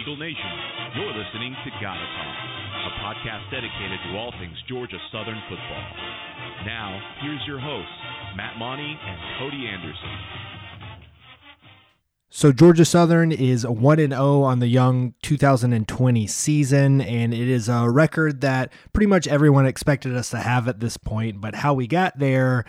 Eagle Nation. You're listening to Gotta Talk, a podcast dedicated to all things Georgia Southern football. Now, here's your hosts, Matt Monty and Cody Anderson. So Georgia Southern is 1 and 0 on the young 2020 season and it is a record that pretty much everyone expected us to have at this point, but how we got there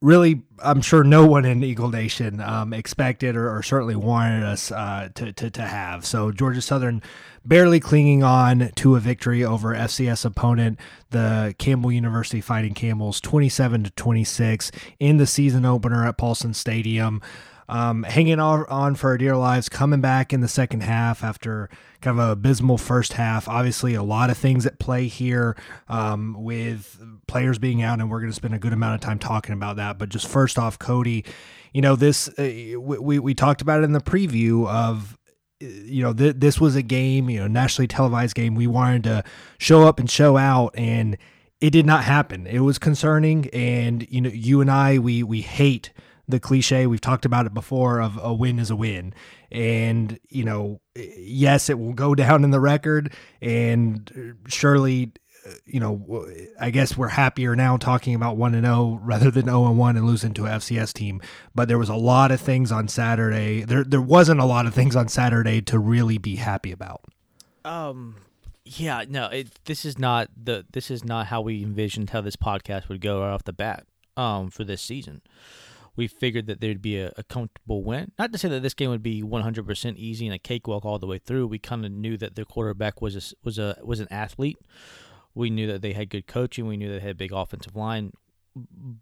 really, I'm sure no one in Eagle Nation um, expected or, or, certainly wanted us uh, to, to, to have. So Georgia Southern barely clinging on to a victory over FCS opponent, the Campbell University Fighting Camels, 27 to 26 in the season opener at Paulson Stadium um, hanging on for dear lives, coming back in the second half after kind of an abysmal first half. Obviously, a lot of things at play here um, with players being out, and we're going to spend a good amount of time talking about that. But just first off, Cody, you know this uh, we we talked about it in the preview of you know th- this was a game, you know, nationally televised game. We wanted to show up and show out, and it did not happen. It was concerning, and you know, you and I we we hate the cliche we've talked about it before of a win is a win. And you know yes it will go down in the record and surely you know i guess we're happier now talking about 1 and 0 rather than 0 and 1 and losing to a FCS team. But there was a lot of things on Saturday there there wasn't a lot of things on Saturday to really be happy about. Um yeah no it, this is not the this is not how we envisioned how this podcast would go right off the bat um for this season we figured that there'd be a, a, comfortable win. Not to say that this game would be 100% easy and a cakewalk all the way through. We kind of knew that their quarterback was a, was a was an athlete. We knew that they had good coaching. We knew they had a big offensive line,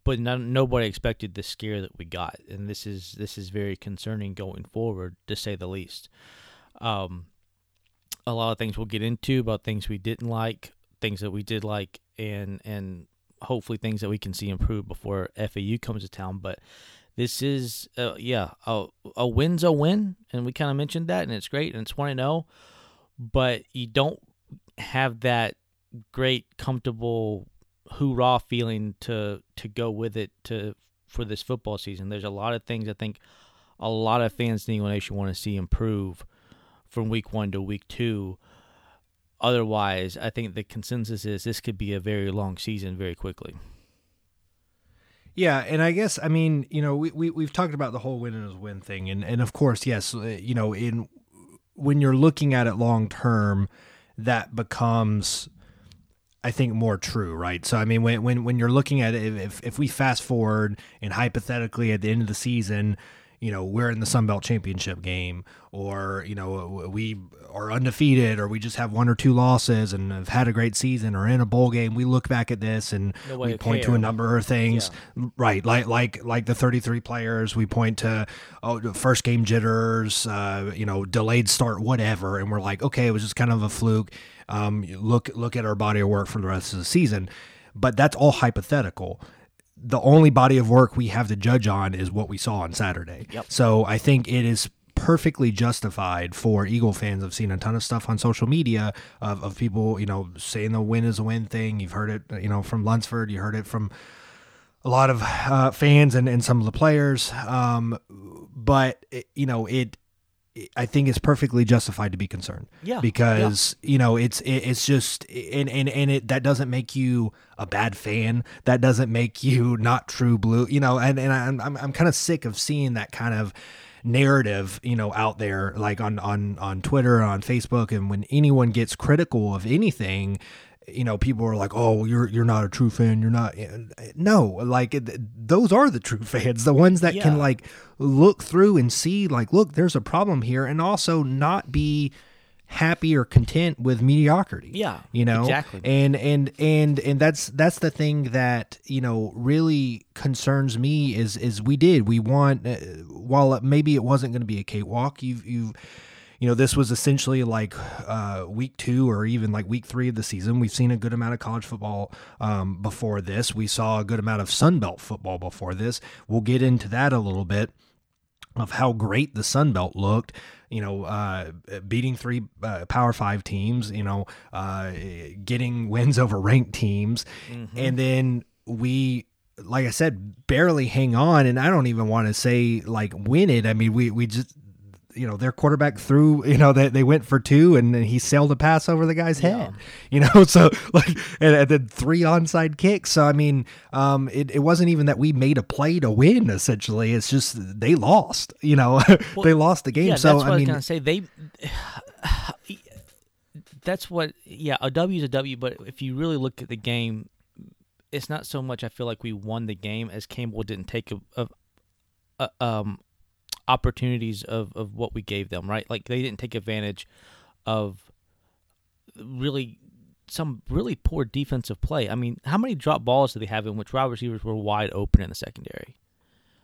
but nobody expected the scare that we got, and this is this is very concerning going forward, to say the least. Um, a lot of things we'll get into about things we didn't like, things that we did like, and and hopefully things that we can see improve before FAU comes to town. But this is, uh, yeah, a, a win's a win, and we kind of mentioned that, and it's great, and it's one to know. But you don't have that great, comfortable hoorah feeling to to go with it to for this football season. There's a lot of things I think a lot of fans in the Nation want to see improve from week one to week two. Otherwise, I think the consensus is this could be a very long season very quickly. Yeah, and I guess I mean you know we, we we've talked about the whole win and win thing, and and of course yes, uh, you know in when you're looking at it long term, that becomes I think more true, right? So I mean, when when when you're looking at it, if if we fast forward and hypothetically at the end of the season, you know, we're in the Sun Belt Championship game, or you know, we are undefeated, or we just have one or two losses and have had a great season, or in a bowl game, we look back at this and we point care. to a number of things, yeah. right? Like like like the 33 players, we point to oh, first game jitters, uh, you know, delayed start, whatever, and we're like, okay, it was just kind of a fluke. Um, look look at our body of work for the rest of the season, but that's all hypothetical the only body of work we have to judge on is what we saw on Saturday. Yep. So I think it is perfectly justified for Eagle fans. I've seen a ton of stuff on social media of, of people, you know, saying the win is a win thing. You've heard it, you know, from Lunsford. You heard it from a lot of uh, fans and, and some of the players. Um, but, it, you know, it I think it's perfectly justified to be concerned. Yeah. Because, yeah. you know, it's it, it's just and and and it that doesn't make you a bad fan. That doesn't make you not true blue. You know, and and I'm I'm, I'm kind of sick of seeing that kind of narrative, you know, out there like on on on Twitter, on Facebook and when anyone gets critical of anything, you know, people are like, "Oh, you're you're not a true fan. You're not." No, like those are the true fans, the ones that yeah. can like look through and see, like, look, there's a problem here, and also not be happy or content with mediocrity. Yeah, you know, exactly. And and and and that's that's the thing that you know really concerns me is is we did we want uh, while maybe it wasn't going to be a cakewalk. You've you've you know, this was essentially like uh, week two or even like week three of the season. We've seen a good amount of college football um, before this. We saw a good amount of Sun Belt football before this. We'll get into that a little bit of how great the Sun Belt looked. You know, uh, beating three uh, Power Five teams. You know, uh, getting wins over ranked teams, mm-hmm. and then we like I said, barely hang on. And I don't even want to say like win it. I mean, we we just you know their quarterback threw you know they, they went for two and he sailed a pass over the guy's head you know so like and, and, then three onside kicks. So i mean um it, it wasn't even that we made a play to win essentially. It's just they lost you know well, they lost the game. yeah, so i mean I say. They that's what yeah a w is a w but if you really look at the game it's not so much i feel like we won the game as campbell didn't take a, a, a um opportunities of, of what we gave them, right? Like they didn't take advantage of really some really poor defensive play. I mean, how many drop balls did they have in which wide receivers were wide open in the secondary?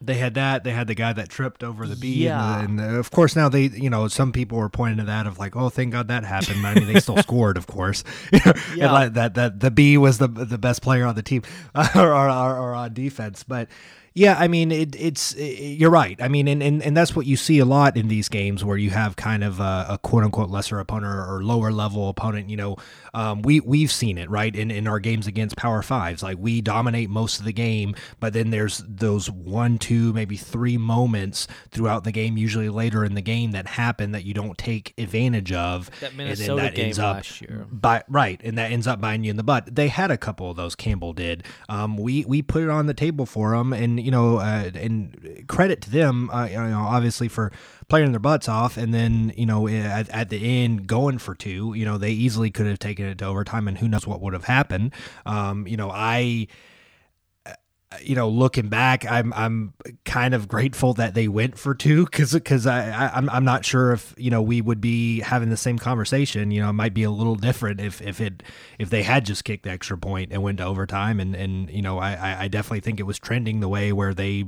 They had that. They had the guy that tripped over the B. Yeah. And, and, of course, now they, you know, some people were pointing to that of like, oh, thank God that happened. I mean, they still scored, of course. yeah. Like that, that the B was the the best player on the team or, or, or on defense. But yeah, I mean it, it's it, you're right. I mean, and, and and that's what you see a lot in these games where you have kind of a, a quote unquote lesser opponent or lower level opponent. You know, um, we we've seen it right in in our games against Power Fives. Like we dominate most of the game, but then there's those one, two, maybe three moments throughout the game, usually later in the game, that happen that you don't take advantage of. That Minnesota and then that game ends up last year, by, right, and that ends up biting you in the butt. They had a couple of those. Campbell did. Um, we we put it on the table for them, and you know, uh, and credit to them, uh, you know, obviously for playing their butts off, and then you know, at, at the end going for two. You know, they easily could have taken it to overtime, and who knows what would have happened. Um, you know, I you know, looking back, I'm I'm kind of grateful that they went for two because because I, I am I'm not sure if you know we would be having the same conversation. You know, it might be a little different if if it if they had just kicked the extra point and went to overtime. And and you know, I I definitely think it was trending the way where they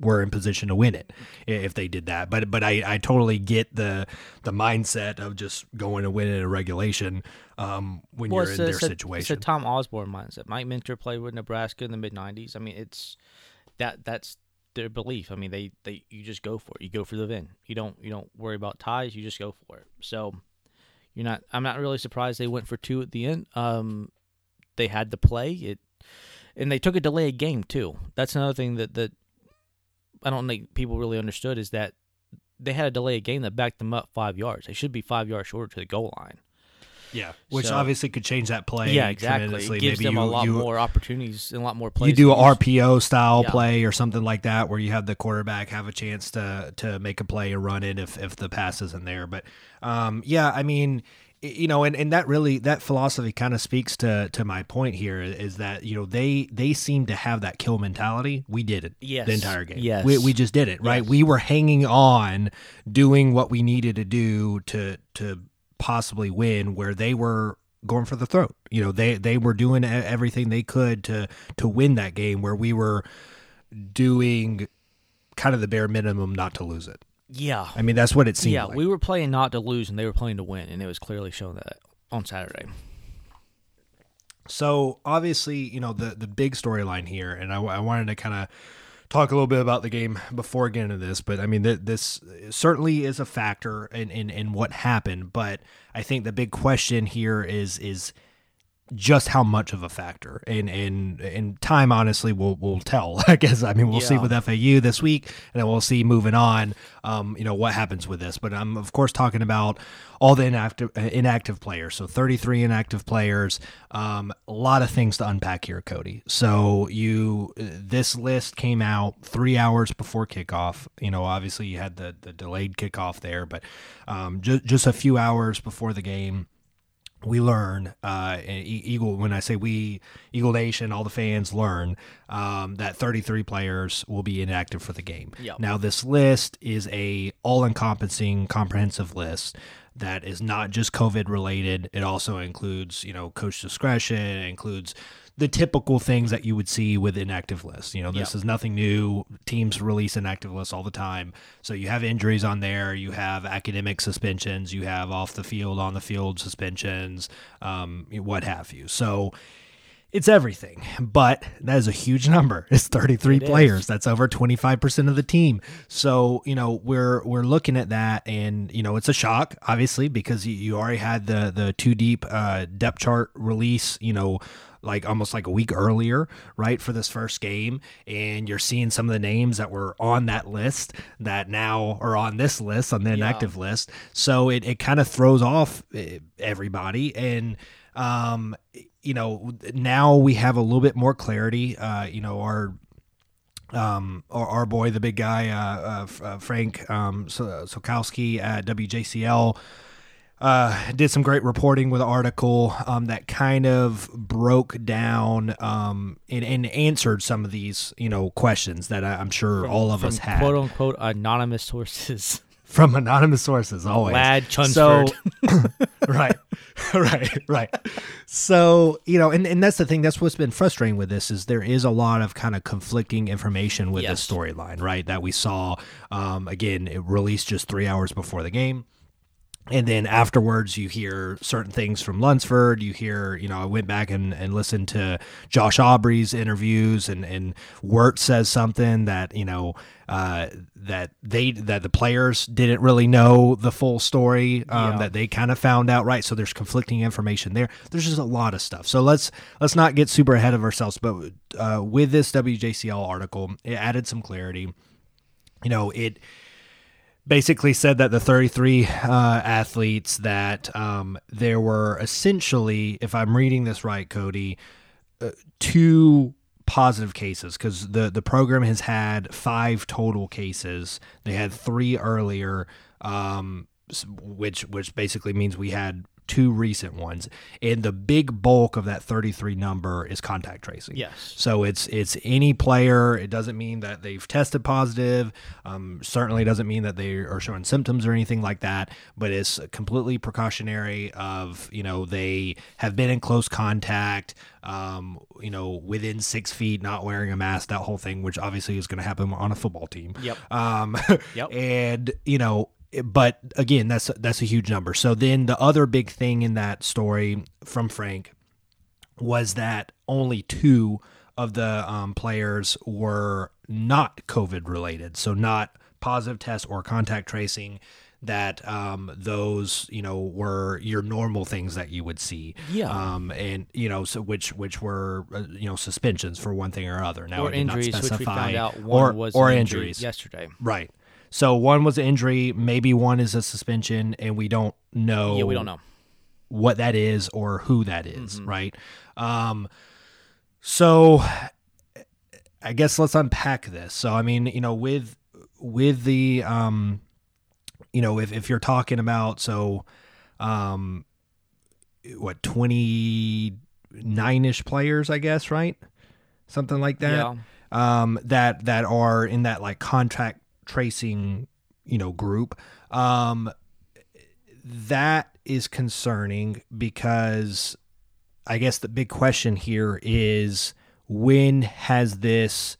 were in position to win it if they did that. But but I, I totally get the the mindset of just going to win in a regulation um, when well, you're in a, their it's situation. A, it's a Tom Osborne mindset. Mike Minter played with Nebraska in the mid '90s. I mean, it's that that's their belief. I mean, they, they you just go for it. You go for the win. You don't you don't worry about ties. You just go for it. So you're not. I'm not really surprised they went for two at the end. Um, they had to play it, and they took a delayed game too. That's another thing that that I don't think people really understood is that they had a delayed game that backed them up five yards. They should be five yards shorter to the goal line. Yeah, which so, obviously could change that play. Yeah, exactly. It gives Maybe them you, a lot you, more opportunities and a lot more plays. You do a RPO style yeah. play or something like that, where you have the quarterback have a chance to to make a play and run it if if the pass isn't there. But um, yeah, I mean, you know and, and that really that philosophy kind of speaks to to my point here is that you know they they seem to have that kill mentality we did it yes. the entire game yes. we, we just did it right yes. we were hanging on doing what we needed to do to to possibly win where they were going for the throat you know they they were doing everything they could to to win that game where we were doing kind of the bare minimum not to lose it yeah. I mean, that's what it seemed yeah, like. we were playing not to lose, and they were playing to win, and it was clearly shown that on Saturday. So obviously, you know the the big storyline here, and I, I wanted to kind of talk a little bit about the game before getting into this, but I mean, th- this certainly is a factor in, in in what happened. But I think the big question here is is just how much of a factor. And and and time honestly will will tell i guess. I mean we'll yeah. see with fau this week and then we'll see moving on um you know what happens with this. But i'm of course talking about all the inactive uh, inactive players. So 33 inactive players um a lot of things to unpack here cody. So you this list came out three hours before kickoff. You know obviously you had the the delayed kickoff there but um just just a few hours before the game we learn uh, eagle when i say we eagle nation all the fans learn um, that 33 players will be inactive for the game yep. now this list is a all-encompassing comprehensive list that is not just covid related it also includes you know coach discretion it includes the typical things that you would see with inactive lists. You know, this yep. is nothing new. Teams release inactive lists all the time. So you have injuries on there, you have academic suspensions, you have off the field, on the field suspensions, um, what have you. So it's everything, but that is a huge number. It's 33 it players. Is. That's over 25% of the team. So, you know, we're we're looking at that and, you know, it's a shock obviously because you, you already had the the two deep uh, depth chart release, you know, like almost like a week earlier, right, for this first game. And you're seeing some of the names that were on that list that now are on this list, on the inactive yeah. list. So it, it kind of throws off eh, everybody. And, um, you know, now we have a little bit more clarity. Uh, you know, our um, our, our, boy, the big guy, uh, uh, uh Frank um, Sokalski at WJCL, uh, did some great reporting with an article um, that kind of broke down um, and, and, answered some of these, you know, questions that I, am sure from, all of us had. "Quote unquote" anonymous sources. From anonymous sources, always. Lad Chunsford. So, right, right, right. So you know, and, and that's the thing. That's what's been frustrating with this is there is a lot of kind of conflicting information with yes. this storyline, right? That we saw. Um, again, it released just three hours before the game and then afterwards you hear certain things from Lunsford. You hear, you know, I went back and, and listened to Josh Aubrey's interviews and, and Wirt says something that, you know, uh, that they that the players didn't really know the full story um, yeah. that they kind of found out right so there's conflicting information there there's just a lot of stuff so let's let's not get super ahead of ourselves but uh, with this WJCL article it added some clarity you know it basically said that the 33 uh, athletes that um, there were essentially, if I'm reading this right, Cody, uh, two positive cases because the the program has had five total cases. They had three earlier, um, which which basically means we had two recent ones, and the big bulk of that 33 number is contact tracing. Yes. So it's it's any player. It doesn't mean that they've tested positive. Um, certainly doesn't mean that they are showing symptoms or anything like that. But it's completely precautionary. Of you know they have been in close contact. Um, you know, within six feet, not wearing a mask, that whole thing, which obviously is going to happen on a football team. Yep. Um, yep. And you know, but again, that's that's a huge number. So then the other big thing in that story from Frank was that only two of the um, players were not COVID related, so not positive test or contact tracing. That um, those you know were your normal things that you would see, yeah, um, and you know so which which were uh, you know suspensions for one thing or other. Now or injuries, which we found out one or, was or injuries yesterday, right? So one was an injury, maybe one is a suspension, and we don't know. Yeah, we don't know what that is or who that is, mm-hmm. right? Um, so I guess let's unpack this. So I mean, you know, with with the um, you know, if if you're talking about so um, what twenty nine ish players, I guess, right? Something like that. Yeah. Um, that that are in that like contract tracing, you know, group. Um, that is concerning because I guess the big question here is when has this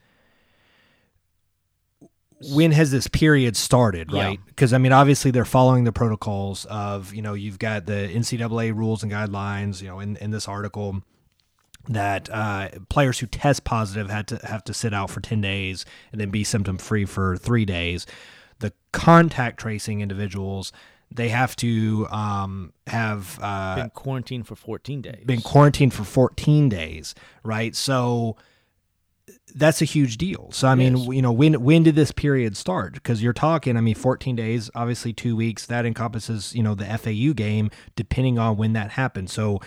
when has this period started right because yeah. i mean obviously they're following the protocols of you know you've got the ncaa rules and guidelines you know in, in this article that uh, players who test positive had to have to sit out for 10 days and then be symptom free for three days. The contact tracing individuals, they have to um, have uh, been quarantined for 14 days. Been quarantined for 14 days, right? So that's a huge deal. So I mean, you know, when when did this period start? Because you're talking, I mean, 14 days, obviously two weeks. That encompasses, you know, the FAU game, depending on when that happened. So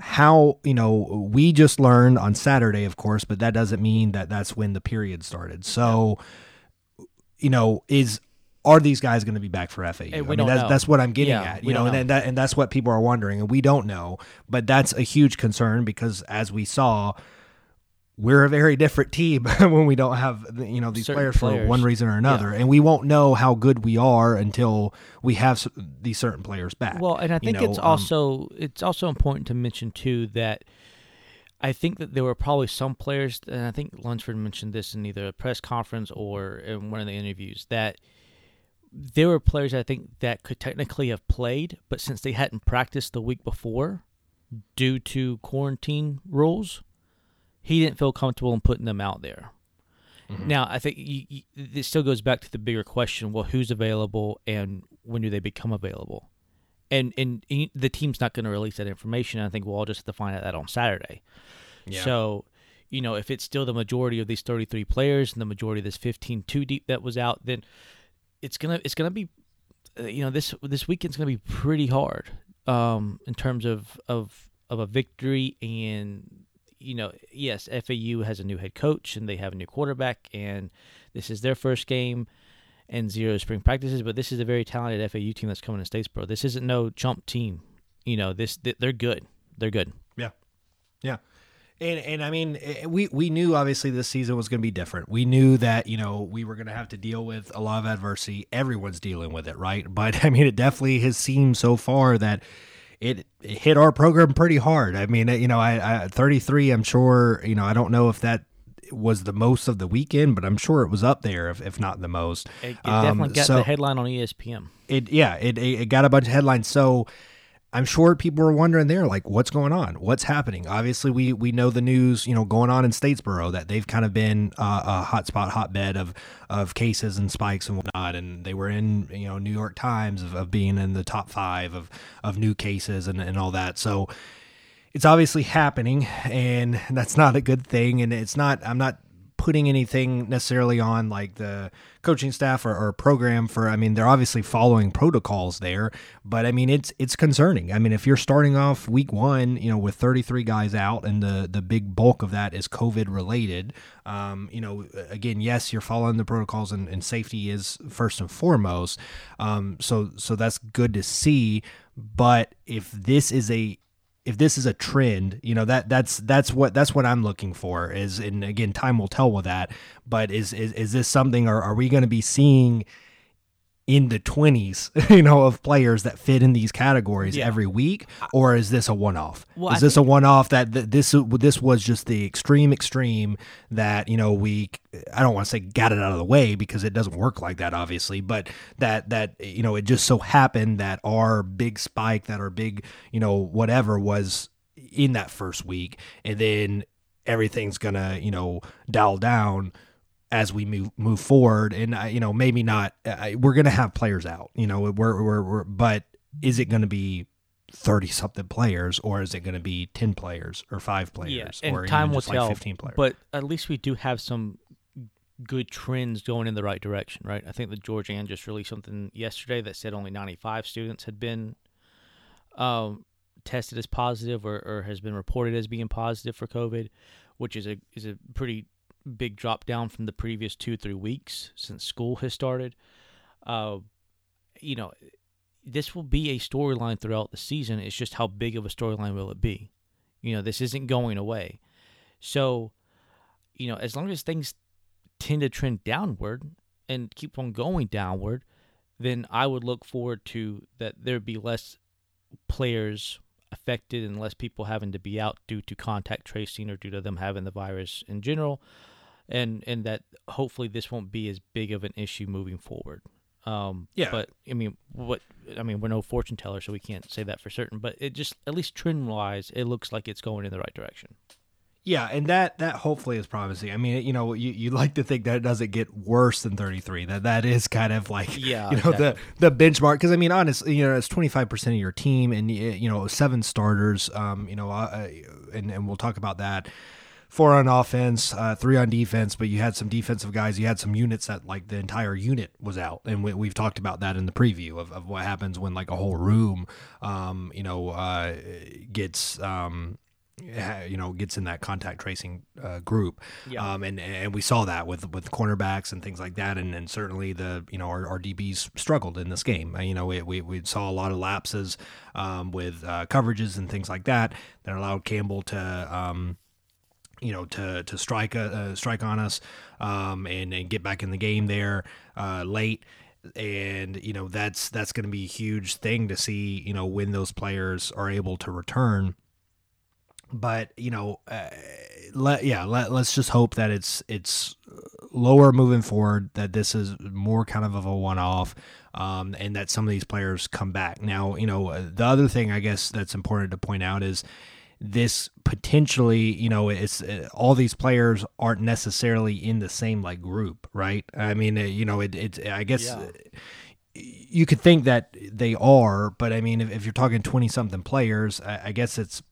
how you know we just learned on Saturday, of course, but that doesn't mean that that's when the period started. So, you know, is are these guys going to be back for FAU? Hey, I mean, that's, that's, what I'm getting yeah, at, you know, know, and that and that's what people are wondering, and we don't know, but that's a huge concern because as we saw, we're a very different team when we don't have you know these players, players, for one reason or another, yeah. and we won't know how good we are until we have these certain players back. Well, and I think you know, it's um, also it's also important to mention too that I think that there were probably some players, and I think Lunsford mentioned this in either a press conference or in one of the interviews that there were players I think that could technically have played, but since they hadn't practiced the week before due to quarantine rules he didn't feel comfortable in putting them out there. Mm-hmm. Now, I think you, you, it still goes back to the bigger question: well, who's available and when do they become available? And and the team's not going to release that information. I think we'll all just have to find out that on Saturday. Yeah. So, you know, if it's still the majority of these 33 players and the majority of this 15 two deep that was out, then it's gonna it's gonna be, uh, you know, this this weekend's gonna be pretty hard um, in terms of of of a victory and you know, yes, FAU has a new head coach and they have a new quarterback, and this is their first game and zero spring practices. But this is a very talented FAU team that's coming to Statesboro. This isn't no chump team. You know, this they're good. They're good. Yeah, yeah. And, and I mean, eh, we, we knew obviously this season was going to be different. We knew that, you know, we were going to have to deal with a lot of adversity. Everyone's dealing with it, right? But I mean, it definitely has seemed so far that it, it hit our program pretty hard. I mean, you know, I, I 33. I'm sure. You know, I don't know if that was the most of the weekend, but I'm sure it was up there, if, if not the most. It, it definitely um, got so the headline on ESPN. It yeah, it it got a bunch of headlines. So I'm sure people were wondering there, like, what's going on? What's happening? Obviously, we we know the news, you know, going on in Statesboro that they've kind of been uh, a hotspot, hotbed of of cases and spikes and whatnot, and they were in, you know, New York Times of, of being in the top five of of new cases and and all that. So it's obviously happening, and that's not a good thing. And it's not. I'm not putting anything necessarily on like the coaching staff or, or, program for I mean they're obviously following protocols there but I mean it's it's concerning. I mean if you're starting off week one you know with 33 guys out and the the big bulk of that is COVID related um, you know again yes you're following the protocols and, and safety is first and foremost um, so so that's good to see but if this is a if this is a trend, you know that that's that's what that's what I'm looking for is, and again, time will tell with that. But is is is this something? Or are we going to be seeing in the 20s, you know, of players that fit in these categories yeah. every week, or is this a one-off? Well, is I this think, a one-off that, that this this was just the extreme extreme that you know we I don't want to say got it out of the way because it doesn't work like that, obviously, but that that you know it just so happened that our big spike, that our big you know whatever was in that first week, and then everything's gonna you know dial down as we move move forward. And uh, you know, maybe not. Uh, we're going to have players out. You know, we're we're, we're but is it going to be 30 something players or is it going to be 10 players or 5 players yeah, and or time will tell like 15 players but at least we do have some good trends going in the right direction right i think the George-Anne just released something yesterday that said only 95 students had been um, tested as positive or, or has been reported as being positive for covid which is a is a pretty big drop down from the previous two three weeks since school has started. Uh, you know, this will be a storyline throughout the season. It's just how big of a storyline will it be? You know, this isn't going away. So, you know, as long as things tend to trend downward and keep on going downward, then I would look forward to that there be less players affected and less people having to be out due to contact tracing or due to them having the virus in general and and that hopefully this won't be as big of an issue moving forward. Um, yeah. But I mean, what I mean, we're no fortune teller, so we can't say that for certain. But it just, at least trend wise, it looks like it's going in the right direction. Yeah, and that that hopefully is promising. I mean, you know, you you like to think that it doesn't get worse than 33. That that is kind of like yeah, you know exactly. the the benchmark because I mean, honestly, you know, it's 25 percent of your team, and you know, seven starters. Um, you know, uh, and and we'll talk about that four on offense, uh, three on defense, but you had some defensive guys. You had some units that like the entire unit was out, and we, have talked about that in the preview of, of what happens when like a whole room, um, you know, uh, gets. Um, you know gets in that contact tracing uh, group yeah. um, and and we saw that with with cornerbacks and things like that and, and certainly the you know our, our DBs struggled in this game you know we, we, we saw a lot of lapses um, with uh, coverages and things like that that allowed Campbell to um, you know, to to strike a, uh, strike on us um, and and get back in the game there uh, late. And you know that's that's going to be a huge thing to see. You know when those players are able to return. But you know, uh, let yeah, let, let's just hope that it's it's lower moving forward. That this is more kind of of a one off. Um, and that some of these players come back. Now, you know, the other thing I guess that's important to point out is this potentially, you know, it's uh, all these players aren't necessarily in the same like group, right? I mean, uh, you know, it, it I guess yeah. you could think that they are, but I mean, if, if you're talking 20 something players, I, I, guess it's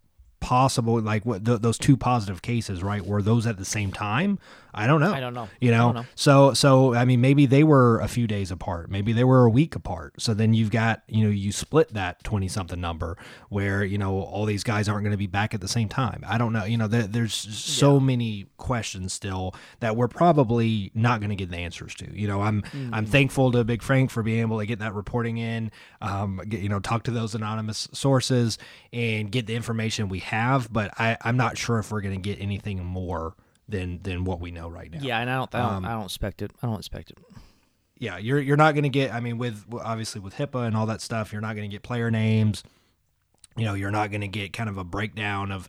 possible like what th- those two positive cases right were those at the same time i don't know. I don't know. you know? don't know. so so i mean maybe they were a few days apart. Maybe they were a week apart. So then you've got you know you split that 20 something number where you know all these guys aren't going to be back at the same time. I don't know. You know there, there's so many questions still that we're probably not going to get the answers to. You know i'm i'm thankful to big frank for being able to get that reporting in um get, you know talk to those anonymous sources and get the information we have but i i'm not sure if we're going to get anything more than than what we know right now Yeah, and I don't, I don't, Um, I don't expect it. I don't expect it. yeah, you're you're not going to get. I mean, with obviously with HIPAA and all that stuff, you're not going to get player names. You know, you're not going to get kind of a breakdown of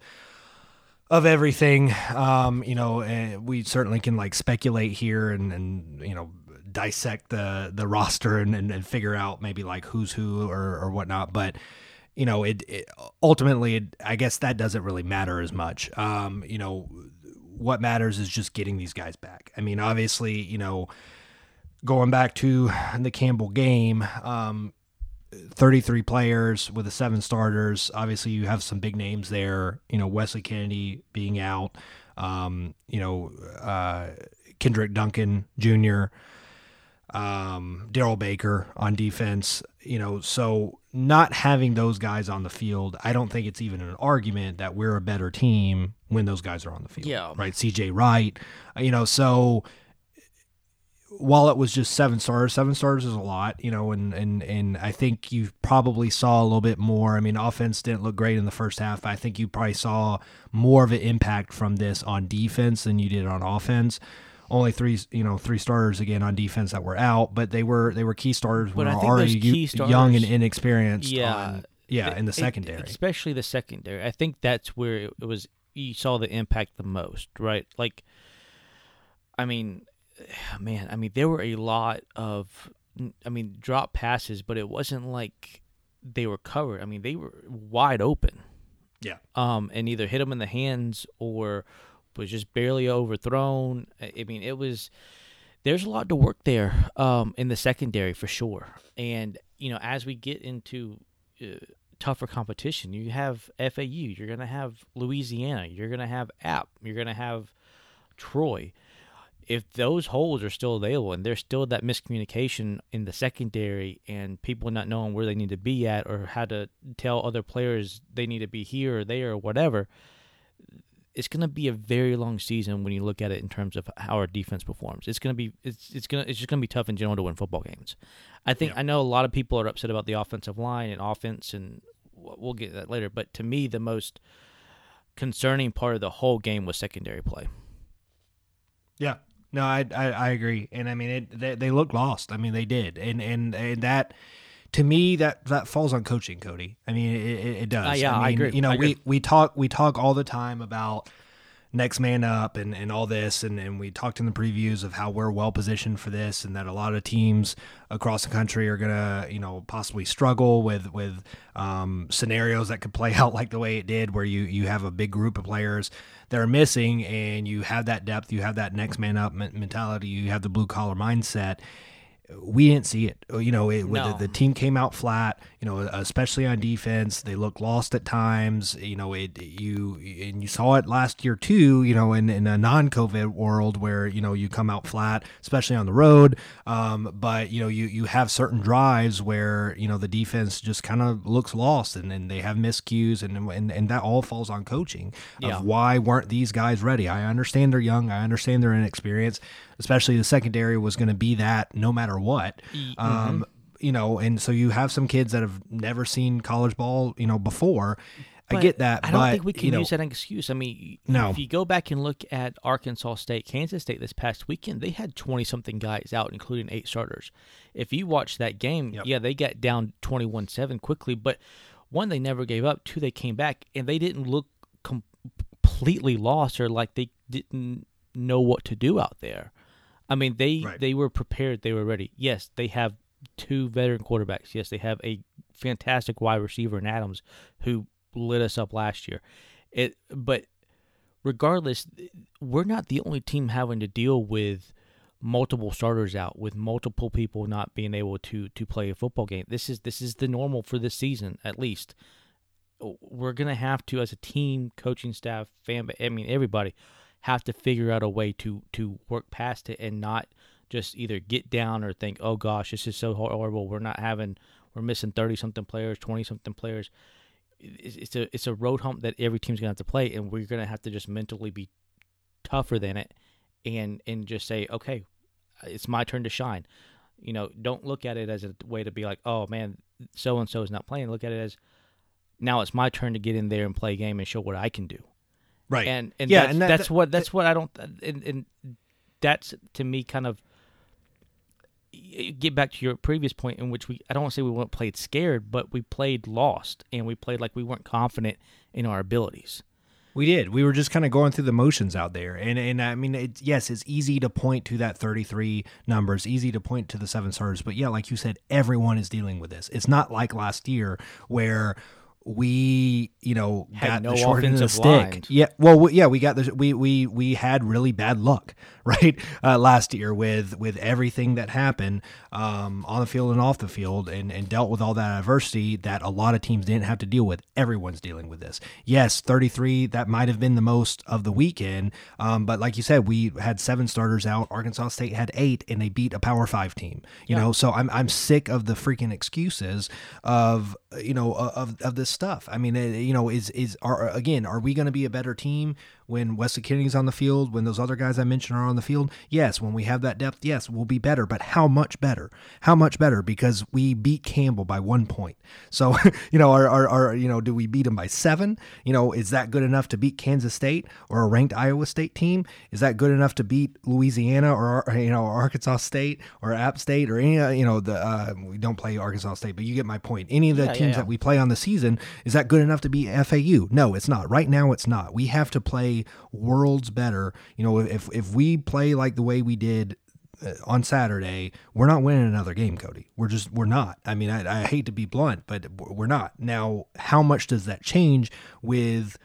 of everything. Um, you know, and we certainly can like speculate here and and you know dissect the the roster and, and, and figure out maybe like who's who or or whatnot, but. You know, it, it ultimately, it, I guess that doesn't really matter as much. Um, you know, what matters is just getting these guys back. I mean, obviously, you know, going back to the Campbell game, um, 33 players with the seven starters. Obviously, you have some big names there. You know, Wesley Kennedy being out. Um, you know, uh, Kendrick Duncan Jr. Um, Darrell Baker on defense. You know, so not having those guys on the field, I don't think it's even an argument that we're a better team when those guys are on the field. Yeah. Right. CJ Wright. Uh, you know, so while it was just seven stars, seven stars is a lot, you know, and and and I think you probably saw a little bit more. I mean, offense didn't look great in the first half. I think you probably saw more of an impact from this on defense than you did on offense. Only three, you know, three starters again on defense that were out, but they were they were key starters. Were already u- young and inexperienced. Yeah. on, yeah, in the It- secondary. especially the secondary. I think that's where it it was. You saw the impact the most, right? Like, I mean, man, I mean, there were a lot of, I mean, drop passes, but it wasn't like they were covered. I mean, they were wide open. Yeah. Um, and either hit them in the hands or was just barely overthrown. I mean, it was. There's a lot to work there um, in the secondary for sure. And you know, as we get into uh, tougher competition, you have FAU, you're going to have Louisiana, you're going to have App, you're going to have Troy. If those holes are still available and there's still that miscommunication in the secondary and people not knowing where they need to be at or how to tell other players they need to be here or there or whatever, it's going to be a very long season when you look at it in terms of how our defense performs. It's going to be it's it's going to it's just going to be tough in general to win football games. I think I know a lot of people are upset about the offensive line and offense, and we'll get to that later. But to me, the most concerning part of the whole game was secondary play. Yeah. No, I, I I agree, and I mean it. They, they looked lost. I mean they did, and and and that to me that that falls on coaching, Cody. I mean it, it, does. Uh, yeah, I mean, agree. You know agree. we we talk we talk all the time about next man up and, and all this and, and we talked in the previews of how we're well positioned for this and that a lot of teams across the country are gonna you know possibly struggle with with um, scenarios that could play out like the way it did where you you have a big group of players that are missing and you have that depth you have that next man up mentality you have the blue collar mindset we didn't see it. You know, it, No. the, the team came out flat. You know, especially on defense, they look lost at times. You know, it you and you saw it last year too. You know, in, in a non-COVID world where you know you come out flat, especially on the road. Um, but you know, you you have certain drives where you know the defense just kind of looks lost, and, and they have miscues, and and and that all falls on coaching. Yeah. Of why weren't these guys ready? I understand they're young. I understand they're inexperienced. Especially the secondary was going to be that no matter what. Um, you know, and so you have some kids that have never seen college ball, you know, before. I get that, I don't but think we can you know, use that excuse. I mean, No. if you go back and look at Arkansas State, Kansas State this past weekend, they had 20 something guys out, including eight starters. If you watch that game, Yep. yeah, they got down 21 7 quickly, but one, they never gave up. Two, they came back, and they didn't look com- completely lost or like they didn't know what to do out there. I mean, they Right. they were prepared, they were ready. Yes, they have two veteran quarterbacks. Yes, they have a fantastic wide receiver in Adams who lit us up last year. It but regardless, we're not the only team having to deal with multiple starters out with multiple people not being able to to play a football game. This is this is the normal for this season at least. we're gonna have to, as a team, coaching staff, fan, I mean everybody, have to figure out a way to to work past it and not just either get down or think, oh gosh, this is so horrible. We're not having, we're missing thirty something players, twenty something players. It's, it's a it's a road hump that every team's gonna have to play, and we're gonna have to just mentally be tougher than it, and and just say, okay, it's my turn to shine. You know, don't look at it as a way to be like, oh man, so and so is not playing. Look at it as now it's my turn to get in there and play a game and show what I can do. Right. And and Yeah, that's, and that- that's that- what that's what I don't and, and that's to me kind of get back to your previous point in which we I don't want to say we weren't played scared, but we played lost and we played like we weren't confident in our abilities. We did. We were just kind of going through the motions out there, and and I mean, it, yes, it's easy to point to that 33 number. It's easy to point to the seven stars, but yeah, like you said, everyone is dealing with this. It's not like last year where we, you know, Had got no the short end of the stick. line. Yeah, well, we, yeah, we got the we we we had really bad luck, right, uh, last year with with everything that happened um, on the field and off the field, and and dealt with all that adversity that a lot of teams didn't have to deal with. Everyone's dealing with this. Yes, thirty three that might have been the most of the weekend, um, but like you said, we had seven starters out. Arkansas State had eight, and they beat a Power Five team. You know, so I'm I'm sick of the freaking excuses of you know of of this stuff. I mean, uh, you know, is is are again, are we going to be a better team when Wesley Kennedy's on the field, when those other guys I mentioned are on the field? Yes, when we have that depth, yes, we'll be better. But how much better? How much better? Because we beat Campbell by one point. So you know, are are, are you know, do we beat them by seven? You know, is that good enough to beat Kansas State or a ranked Iowa State team? Is that good enough to beat Louisiana or you know Arkansas State or App State or any uh, you know the uh, we don't play Arkansas State, but you get my point. Any of the Yeah, yeah, teams yeah. that we play on the season is that good enough to beat FAU? No, it's not. Right now, it's not. We have to play worlds better. You know, if if we play like the way we did uh, on Saturday, we're not winning another game, Cody. We're just we're not. I mean, I, I hate to be blunt, but we're not. Now, how much does that change with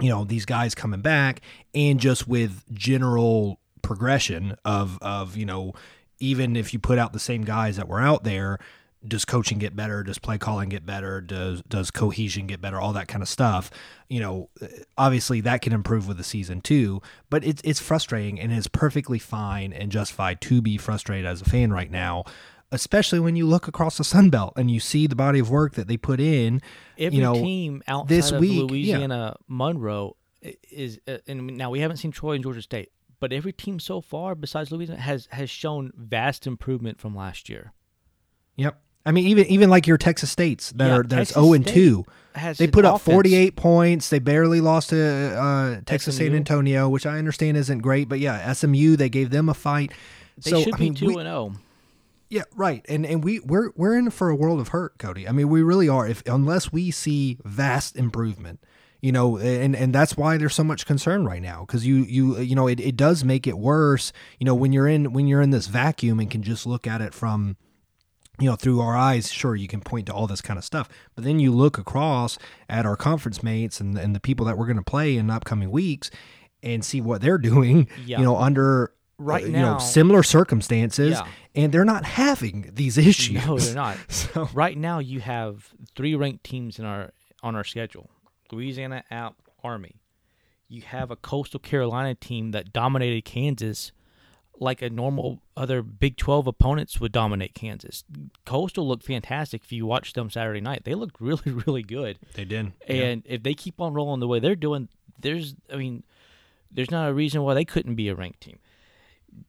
you know these guys coming back and just with general progression of of you know even if you put out the same guys that were out there does coaching get better does play calling get better does does cohesion get better all that kind of stuff you know obviously that can improve with the season too but it's it's frustrating and it's perfectly fine and justified to be frustrated as a fan right now especially when you look across the Sun Belt and you see the body of work that they put in Every you know team outside this of week, yeah. Louisiana Monroe is, uh, and now we haven't seen Troy and Georgia State, but every team so far besides Louisiana has has shown vast improvement from last year. Yep. I mean, even even like your Texas States that Yeah, are that's zero and two. They put up offense. forty eight points. They barely lost to uh, Texas San Antonio, which I understand isn't great, but yeah, SMU they gave them a fight. They so should I be mean, two we- and oh. zero. yeah, right. And and we we're we're in for a world of hurt, Cody. I mean, we really are. If unless we see vast improvement, you know, and and that's why there's so much concern right now because you you you know it, it does make it worse. You know, when you're in when you're in this vacuum and can just look at it from you know through our eyes sure you can point to all this kind of stuff but then you look across at our conference mates and, and the people that we're going to play in upcoming weeks and see what they're doing Yeah. you know under Right uh, you now- know similar circumstances Yeah. and they're not having these issues No, they're not. so right now, you have three ranked teams in our on our schedule: Louisiana, Army. You have a Coastal Carolina team that dominated Kansas, like a normal other Big Twelve opponents would dominate Kansas. Coastal looked fantastic. If you watched them Saturday night, they looked really, really good. they did And if they keep on rolling the way they're doing, there's, I mean, there's not a reason why they couldn't be a ranked team.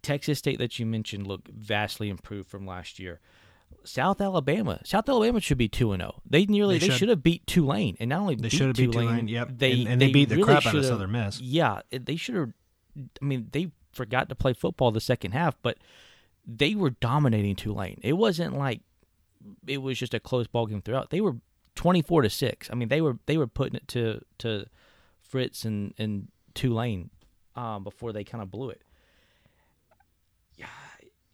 Texas State that you mentioned looked vastly improved from last year. South Alabama, South Alabama should be two and zero. They nearly They they should. have beat Tulane, and not only They beat should have beat Tulane, Tulane, yep. They And- and they beat the really crap out of Southern Miss. Yeah, they should have. I mean, they forgot to play football the second half, but they were dominating Tulane. It wasn't like it was just a close ball game throughout. They were twenty four to six. I mean, they were they were putting it to to Fritz and and Tulane um, before they kind of blew it. Yeah,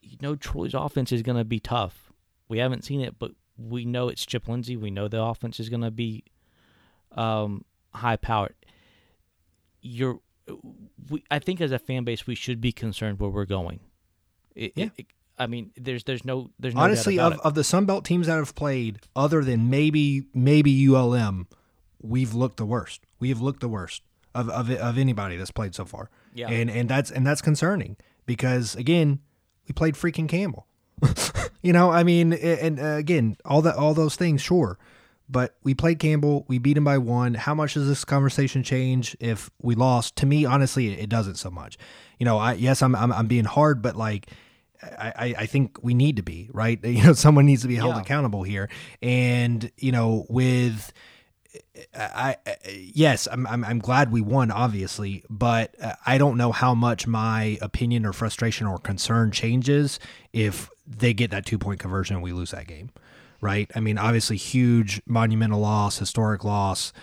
you know Troy's offense is going to be tough. We haven't seen it, but we know it's Chip Lindsey. We know the offense is going to be um, high powered. You're, we, I think as a fan base, we should be concerned where we're going. It, Yeah. it- I mean, there's there's no there's no honestly about of, it. of the Sun Belt teams that have played other than maybe maybe ULM we've looked the worst. We have looked the worst of of, of anybody that's played so far. Yeah. And and that's and that's concerning because again, we played freaking Campbell. you know, I mean, and uh, again, all that all those things, sure. But we played Campbell. We beat him by one. How much does this conversation change if we lost? To me, honestly, it doesn't so much. You know, I yes, I'm I'm, I'm being hard, but like I, I think we need to be right. You know, someone needs to be held Yeah. accountable here, and you know, with I, I yes, I'm, I'm I'm glad we won, obviously, but uh, I don't know how much my opinion or frustration or concern changes if they get that two point conversion and we lose that game, right? I mean, obviously, huge monumental loss, historic loss,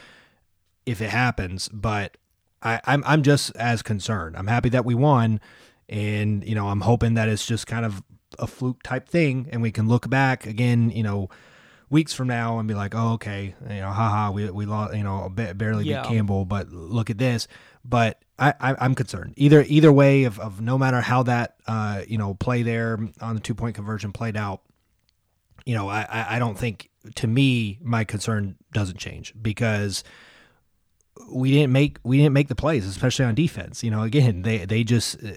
if it happens, but I, I'm I'm just as concerned. I'm happy that we won, and you know, I'm hoping that it's just kind of a fluke type thing, and we can look back again, you know weeks from now and be like, oh, okay, you know, haha, we we lost, you know, ba- barely Yeah. beat Campbell, but look at this. But I, I I'm concerned either either way of, of no matter how that uh you know play there on the two point conversion played out. You know, I I- don't think to me my concern doesn't change because we didn't make we didn't make the plays, especially on defense. You know, again, they they just uh,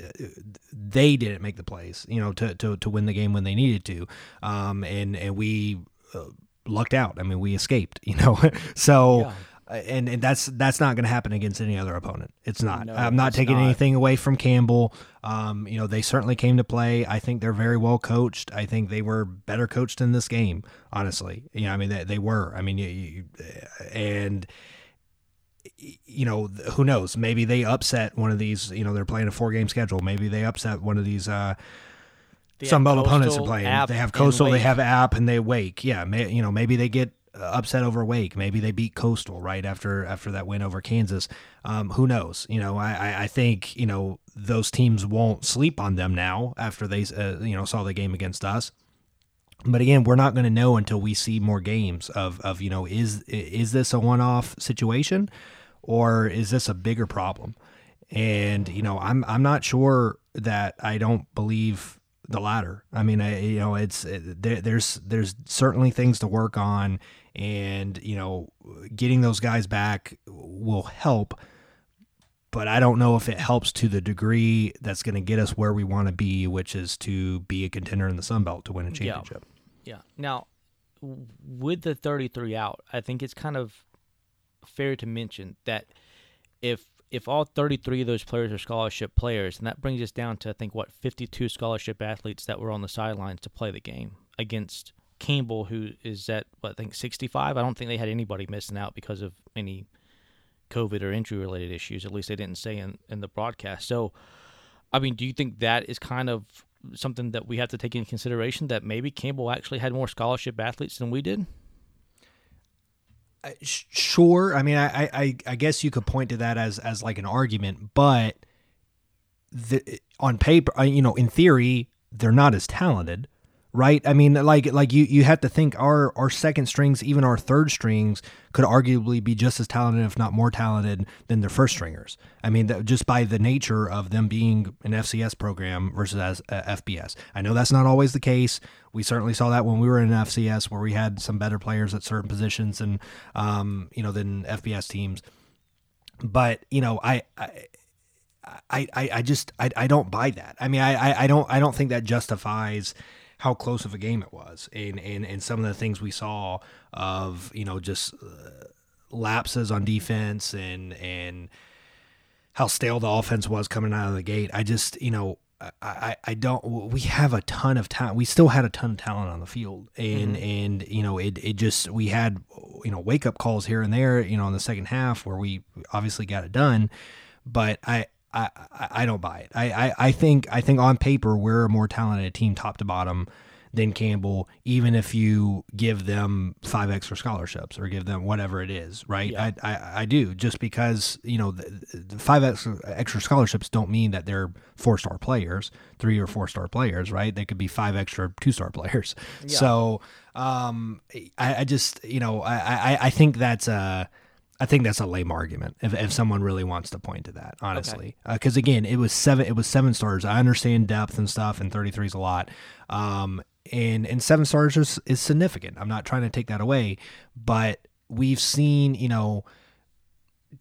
they didn't make the plays. You know, to to, to win the game when they needed to, um, and and we uh, lucked out. I mean, we escaped. You know, so. Yeah. Uh, And, and that's that's not going to happen against any other opponent. It's not. No, I'm not taking not. anything away from Campbell. Um, you know, they certainly came to play. I think they're very well coached. I think they were better coached in this game. Honestly, you know, I mean, they, they were. I mean, you, you, and you know, who knows? Maybe they upset one of these. You know, they're playing a four game schedule. Maybe they upset one of these. Uh, They some have Bell opponents are playing. They have Coastal, they have App, and they Wake. Yeah, may, you know maybe they get upset over Wake. Maybe they beat Coastal right after after that win over Kansas. Um, who knows? You know, I, I think you know those teams won't sleep on them now after they uh, you know saw the game against us. But again, we're not going to know until we see more games of of you know is is this a one off situation or is this a bigger problem? And you know, I'm I'm not sure that I don't believe the latter. I mean, I, you know, it's it, there, there's there's certainly things to work on, and you know, getting those guys back will help. But I don't know if it helps to the degree that's going to get us where we want to be, which is to be a contender in the Sun Belt to win a championship. Yeah. yeah. Now, with the 33 out, I think it's kind of fair to mention that if if all 33 of those players are scholarship players, and that brings us down to I think what 52 scholarship athletes that were on the sidelines to play the game against Campbell, who is at what I think 65. I don't think they had anybody missing out because of any COVID or injury related issues. At least they didn't say in, in the broadcast. So, I mean, do you think that is kind of something that we have to take into consideration that maybe Campbell actually had more scholarship athletes than we did? Sh- sure. I mean, I, I- I, I guess you could point to that as as like an argument, but the, on paper, uh, you know, in theory, they're not as talented, right? I mean, like like you you have to think our our second strings, even our third strings, could arguably be just as talented, if not more talented, than their first stringers. I mean, that, just by the nature of them being an FCS program versus as uh, FBS. I know that's not always the case. We certainly saw that when we were in FCS, where we had some better players at certain positions, and um, you know, than FBS teams. But you know, I. I I, I, I just I, I don't buy that. I mean I, I, I don't I don't think that justifies how close of a game it was. And and, and some of the things we saw of you know just uh, lapses on defense and and how stale the offense was coming out of the gate. I just you know I, I, I don't we have a ton of talent we still had a ton of talent on the field. And and you know it, it just we had you know wake up calls here and there you know in the second half where we obviously got it done. But I I, I I don't buy it. I, I, I think I think on paper we're a more talented team top to bottom than Campbell, even if you give them five extra scholarships or give them whatever it is, right? Yeah. I, I, I do just because you know the, the five extra, extra scholarships don't mean that they're four star players, three or four star players, right? They could be five extra two star players. So um, I, I just you know I, I, I think that's a I think that's a lame argument if, if someone really wants to point to that, honestly. Because again, it was seven. It was seven stars. I understand depth and stuff, and thirty three is a lot. Um, and and seven stars is, is significant. I'm not trying to take that away, but we've seen, you know,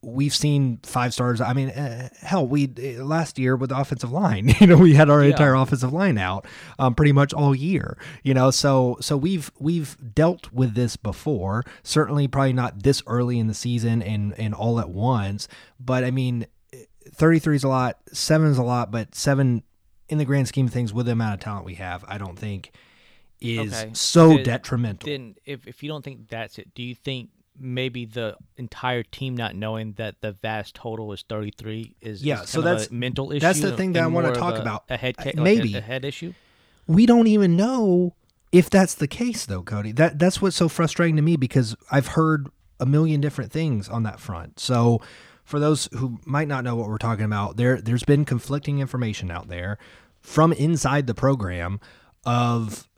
we've seen five stars. I mean, uh, hell, we uh, last year with the offensive line, you know, we had our Yeah. entire offensive line out um, pretty much all year. You know, so so we've we've dealt with this before. Certainly, probably not this early in the season and and all at once. But I mean, thirty three is a lot, seven is a lot, but seven in the grand scheme of things, with the amount of talent we have, I don't think is Okay. so Then- detrimental. Then, if if you don't think that's it, do you think maybe the entire team not knowing that the vast total is 33 is Yeah, is so that's- a mental issue? that's the thing that I wanna talk a- about. A head ca- like a- maybe. a, head issue. we don't even know if that's the case though cody that that's what's so frustrating to me because i've heard a million different things on that front so for those who might not know what we're talking about there there's been conflicting information out there from inside the program of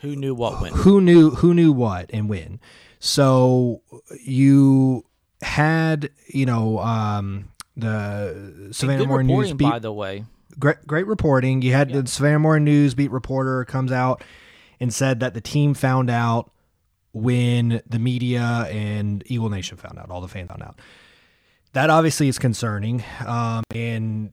Who knew what when. who knew who knew what and when so you had you know um the savannah Morning news beat by the way. great great reporting. You had Yeah. the Savannah Morning News beat reporter comes out and said that the team found out when the media and Eagle Nation found out, all the fans found out. That obviously is concerning, um, and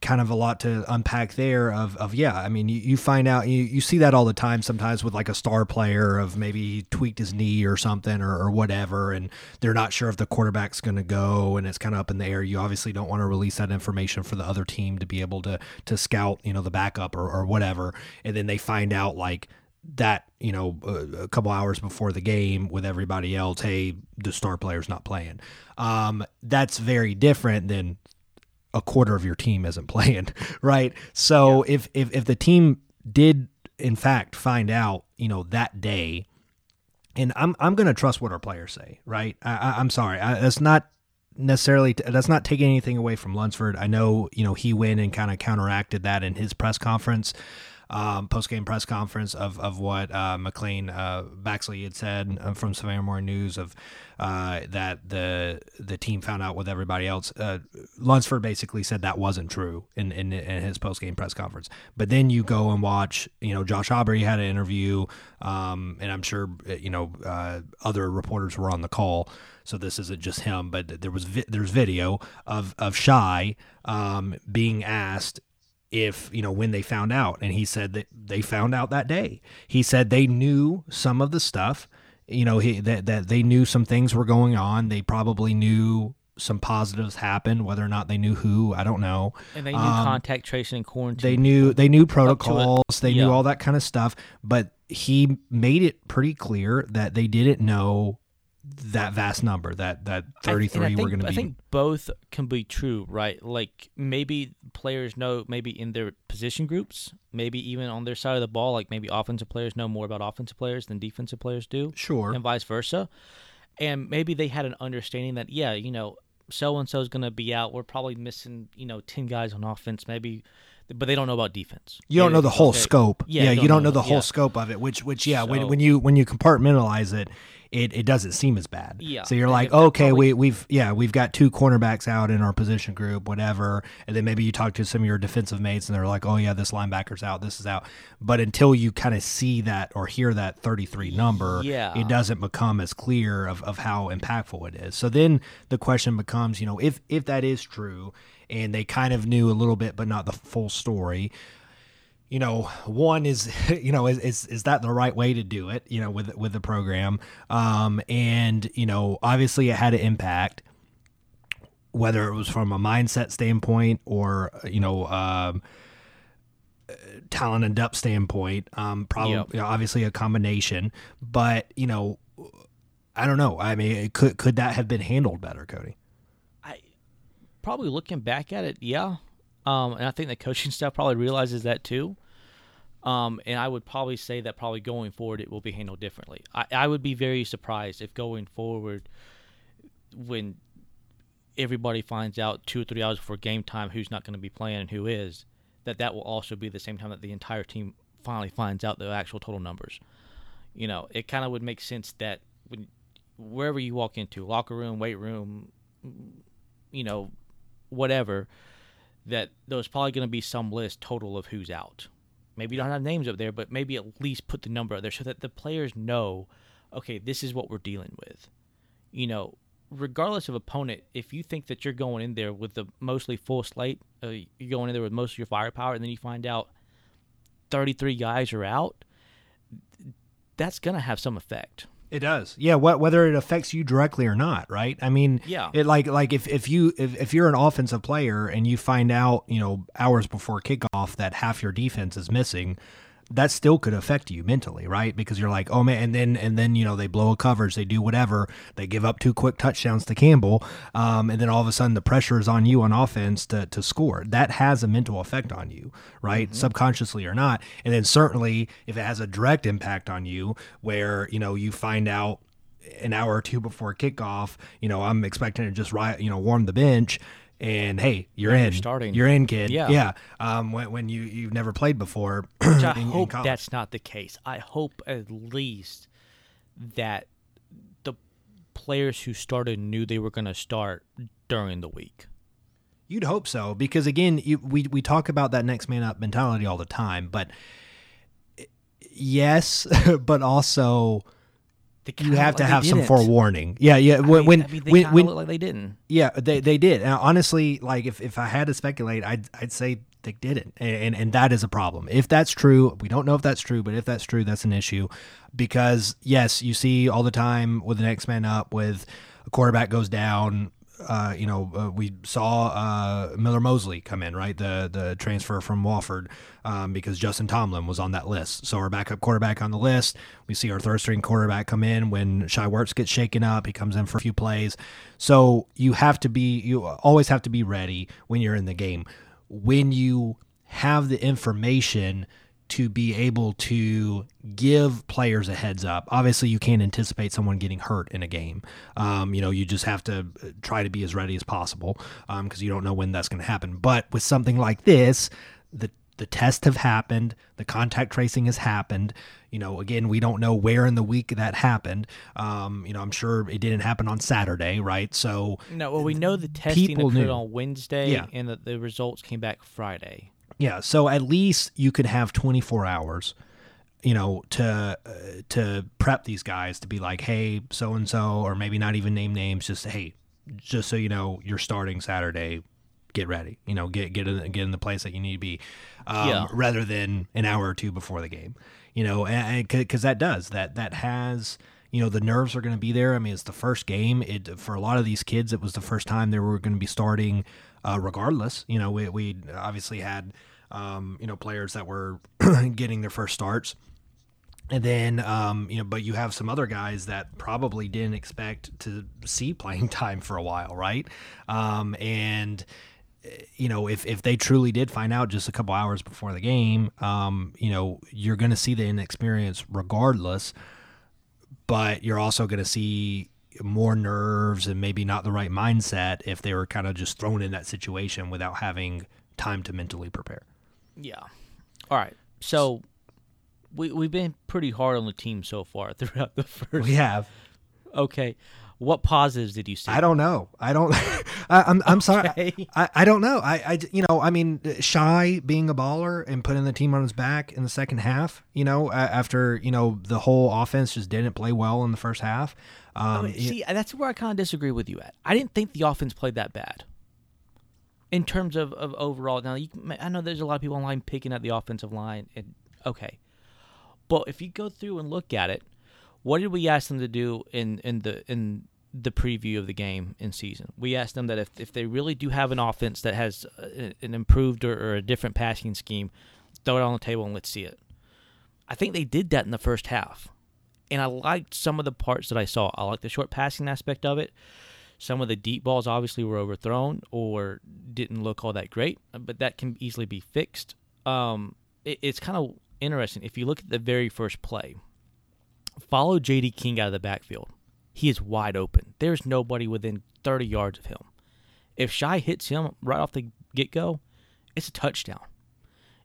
kind of a lot to unpack there. Of, of yeah, I mean, you, you find out you, you see that all the time. Sometimes with like a star player of maybe tweaked his knee or something or, or whatever, and they're not sure if the quarterback's going to go, and it's kind of up in the air. You obviously don't want to release that information for the other team to be able to to scout, you know, the backup or, or whatever, and then they find out like that you know a, a couple hours before the game with everybody else hey the star player's not playing. Um that's very different than a quarter of your team isn't playing right? So if, if if the team did in fact find out you know that day and i'm i'm to trust what our players say right? I, I, i'm sorry. I, that's not necessarily that's not taking anything away from Lunsford. I know you know he went and kind of counteracted that in his press conference, um, post game press conference of of what uh, McLean uh, Baxley had said uh, from Savannah Morning News of uh, that the the team found out with everybody else. Uh, Lunsford basically said that wasn't true in in, in his post game press conference. But then you go and watch, you know, Josh Aubrey had an interview, um, and I'm sure you know uh, other reporters were on the call so this isn't just him, but there was vi- there's video of of Shai um, being asked if you know when they found out, and he said that they found out that day. He said they knew some of the stuff, you know, he, that that they knew some things were going on. They probably knew some positives happened, whether or not they knew who, I don't know. And they knew Um, contact tracing and quarantine. They knew they knew protocols, they knew all that kind of stuff, but he made it pretty clear that they didn't know that vast number that that I- and I 33 were think- going to be I think both can be true, right? Like maybe players know maybe in their position groups, maybe even on their side of the ball, like maybe offensive players know more about offensive players than defensive players do, sure and vice versa. And maybe they had an understanding that yeah, you know, so and so is going to be out. We're probably missing, you know, 10 guys on offense, maybe but they don't know about defense. you don't know the whole okay. scope Yeah, you don't know the yeah. whole scope of it which which yeah when, when you when you compartmentalize it it, it doesn't seem as bad. Yeah, so you're like okay probably- we, we've yeah we've got two cornerbacks out in our position group whatever. And then maybe you talk to some of your defensive mates and they're like oh yeah this linebacker's out this is out. But until you kind of see that or hear that 33 number Yeah. it doesn't become as clear of, of how impactful it is. So then the question becomes you know if if that is true and they kind of knew a little bit but not the full story you know one is you know is, is is that the right way to do it you know with with the program um and you know obviously it had an impact whether it was from a mindset standpoint or you know um talent and depth standpoint um probably Yep. you know, obviously a combination but you know i don't know i mean it could could that have been handled better cody I probably looking back at it, yeah. Um, and I think the coaching staff probably realizes that too. Um, and I would probably say that probably going forward it will be handled differently. I, I would be very surprised if going forward, when everybody finds out two or three hours before game time who's not going to be playing and who is, that that will also be the same time that the entire team finally finds out the actual total numbers. You know, it kind of would make sense that when wherever you walk into locker room, weight room, you know, whatever, that there's probably going to be some list total of who's out. Maybe you don't have names up there, but maybe at least put the number up there so that the players know, okay, this is what we're dealing with. you know, regardless of opponent, if you think that you're going in there with the mostly full slate, uh, you're going in there with most of your firepower, and then you find out 33 guys are out, that's going to have some effect. It does. Yeah, what whether it affects you directly or not, right? I mean, Yeah. It like like if if you if, if you're an offensive player and you find out, you know, hours before kickoff that half your defense is missing, that still could affect you mentally, right? Because you're like, "Oh man," and then and then, you know, they blow a coverage, they do whatever, they give up two quick touchdowns to Campbell, um, and then all of a sudden the pressure is on you on offense to to score. That has a mental effect on you, right? Subconsciously or not. And then certainly if it has a direct impact on you where, you know, you find out an hour or two before kickoff, you know, I'm expecting to just right, you know, warm the bench. And hey, you're Yeah, in. you're starting. You're in, kid. Yeah. yeah. Um, when, when you you've never played before. Which I in- in hope college. that's not the case. I hope at least that the players who started knew they were going to start during the week. You'd hope so because again, you, we we talk about that next man up mentality all the time, but yes, but also you have to like have some forewarning. Yeah, yeah. I When mean, when I mean, they when, when look like they didn't. Yeah, they they did. And honestly, like if, if I had to speculate, I'd I'd say they didn't, and, and and that is a problem. If that's true, we don't know if that's true, but if that's true, that's an issue, because yes, you see all the time with the next man up, with a quarterback goes down. Uh, you know, uh, we saw uh, Miller Mosley come in, right? The the transfer from Wofford, um, because Justin Tomlin was on that list. So our backup quarterback on the list. We see our third string quarterback come in when Shai Werts gets shaken up. He comes in for a few plays. So you have to be, you always have to be ready when you're in the game. When you have the information to be able to give players a heads up. Obviously, you can't anticipate someone getting hurt in a game. Um, you know, you just have to uh, try to be as ready as possible because you don't know when that's going to happen. But with something like this, the the tests have happened, the contact tracing has happened. You know, again, we don't know where in the week that happened. Um, you know, I'm sure it didn't happen on Saturday, right? So No, well, we know the testing occurred knew. on Wednesday, Yeah. and that the results came back Friday. Yeah, so at least you could have 24 hours, you know, to uh, to prep these guys to be like, hey, so and so, or maybe not even name names, just hey, just so you know, you're starting Saturday. Get ready, you know, get get in, get in the place that you need to be, um, Yeah. rather than an hour or two before the game, you know, and because that does that that has you know the nerves are going to be there. I mean, it's the first game. It for a lot of these kids, it was the first time they were going to be starting. Uh, regardless, you know, we we obviously had um, you know players that were getting their first starts. And then, um, you know, but you have some other guys that probably didn't expect to see playing time for a while, right? Um, and eh, you know, if if they truly did find out just a couple hours before the game, um, you know, you're going to see the inexperience regardless, but you're also going to see more nerves and maybe not the right mindset if they were kind of just thrown in that situation without having time to mentally prepare. Yeah. All right. So we we've been pretty hard on the team so far throughout the first. We have. Okay. What positives did you see? I don't know. I don't. I, I'm. I'm sorry. I, I don't know. I, I. You know. I mean, Shai being a baller and putting the team on his back in the second half. You know, after you know the whole offense just didn't play well in the first half. Um, I mean, see, that's where I kind of disagree with you at. I didn't think the offense played that bad. In terms of, of overall, now you, I know there's a lot of people online picking at the offensive line, and okay, but if you go through and look at it, what did we ask them to do in, in the in the preview of the game in season? We asked them that if, if they really do have an offense that has a, an improved or, or a different passing scheme, throw it on the table and let's see it. I think they did that in the first half and I liked some of the parts that I saw. I liked the short passing aspect of it. Some of the deep balls obviously were overthrown or didn't look all that great, but that can easily be fixed. Um, it, it's kind of interesting if you look at the very first play. Follow J.D. King out of the backfield. He is wide open. There's nobody within 30 yards of him. If Shai hits him right off the get go, it's a touchdown,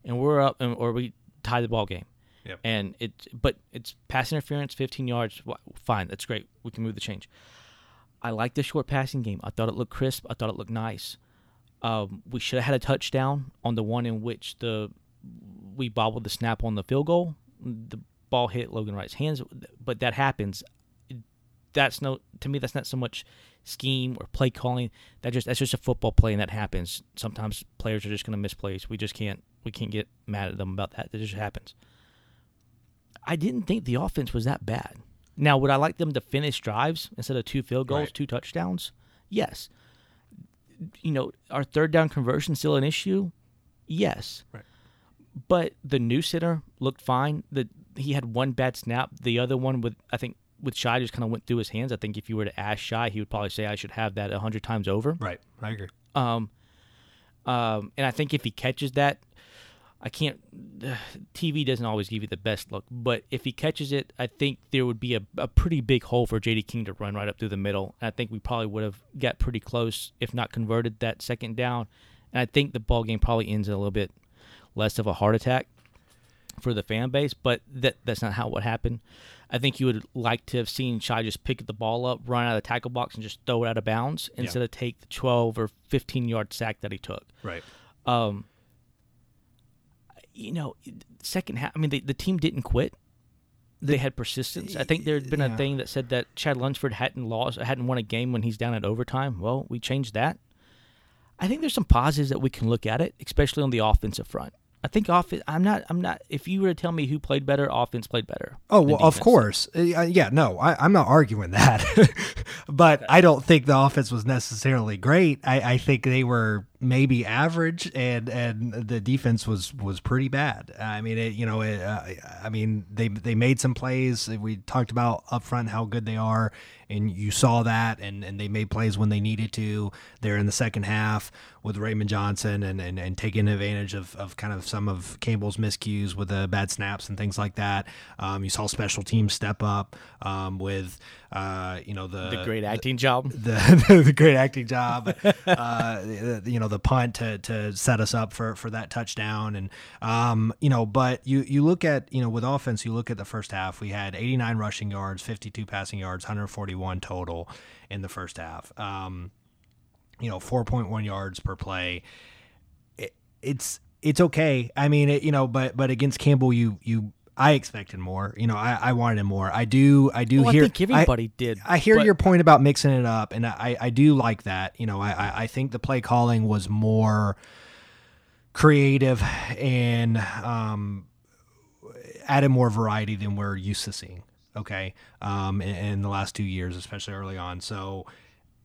and we're up, and, or we tie the ball game. Yep. And it, but it's pass interference, 15 yards. Fine, that's great. We can move the change. I like the short passing game. I thought it looked crisp. I thought it looked nice. Um, we should have had a touchdown on the one in which the we bobbled the snap on the field goal. The ball hit Logan Wright's hands, but that happens. that's no to me that's not so much scheme or play calling. That just that's just a football play and that happens. Sometimes players are just going to miss plays. We just can't we can't get mad at them about that. That just happens. I didn't think the offense was that bad. Now, would I like them to finish drives instead of two field goals, Right. two touchdowns? Yes. You know, our third down conversion still an issue? Yes. Right. But the new center looked fine. The he had one bad snap. The other one with I think with Shai just kind of went through his hands. I think if you were to ask Shai, he would probably say I should have that a hundred times over. Right. I agree. Um, um, and I think if he catches that, I can't. TV doesn't always give you the best look, but if he catches it, I think there would be a, a pretty big hole for JD King to run right up through the middle. And I think we probably would have got pretty close, if not converted that second down. And I think the ball game probably ends in a little bit less of a heart attack for the fan base, but that that's not how what happened. I think you would like to have seen Shai just pick the ball up, run out of the tackle box, and just throw it out of bounds instead of take the 12 or 15 yard sack that he took. Right. Um, you know, second half. I mean, the the team didn't quit. They had persistence. I think there had been Yeah. a thing that said that Chad Lunsford hadn't lost, hadn't won a game when he's down at overtime. Well, we changed that. I think there's some positives that we can look at it, especially on the offensive front. I think offense. I'm not. I'm not. If you were to tell me who played better, offense played better. Oh well, of course, Uh, yeah. No, I, I'm not arguing that, but I don't think the offense was necessarily great. I, I think they were maybe average, and and the defense was was pretty bad. I mean, it, you know, it, uh, I mean, they they made some plays. We talked about up front how good they are, and you saw that, and and they made plays when they needed to. There in the second half with Raymond Johnson, and and, and taking advantage of of kind of some of Campbell's miscues with the bad snaps and things like that. Um, you saw special teams step up um, with, uh, you know, the the great acting job. the the great acting job, uh, you know, the punt to, to set us up for, for that touchdown, and um, you know, but you you look at you know with offense, you look at the first half, we had 89 rushing yards, 52 passing yards, 141 total in the first half. Um, you know, 4.1 yards per play. It, it's it's okay. I mean, it, you know, but but against Campbell, you you. I expected more. You know, I, I wanted him more. I do. I do Well, I hear. think everybody did, I hear but- your point about mixing it up, and I, I do like that. You know, I, I, I think the play calling was more creative and um, added more variety than we're used to seeing. Okay, um, in, in the last two years, especially early on. So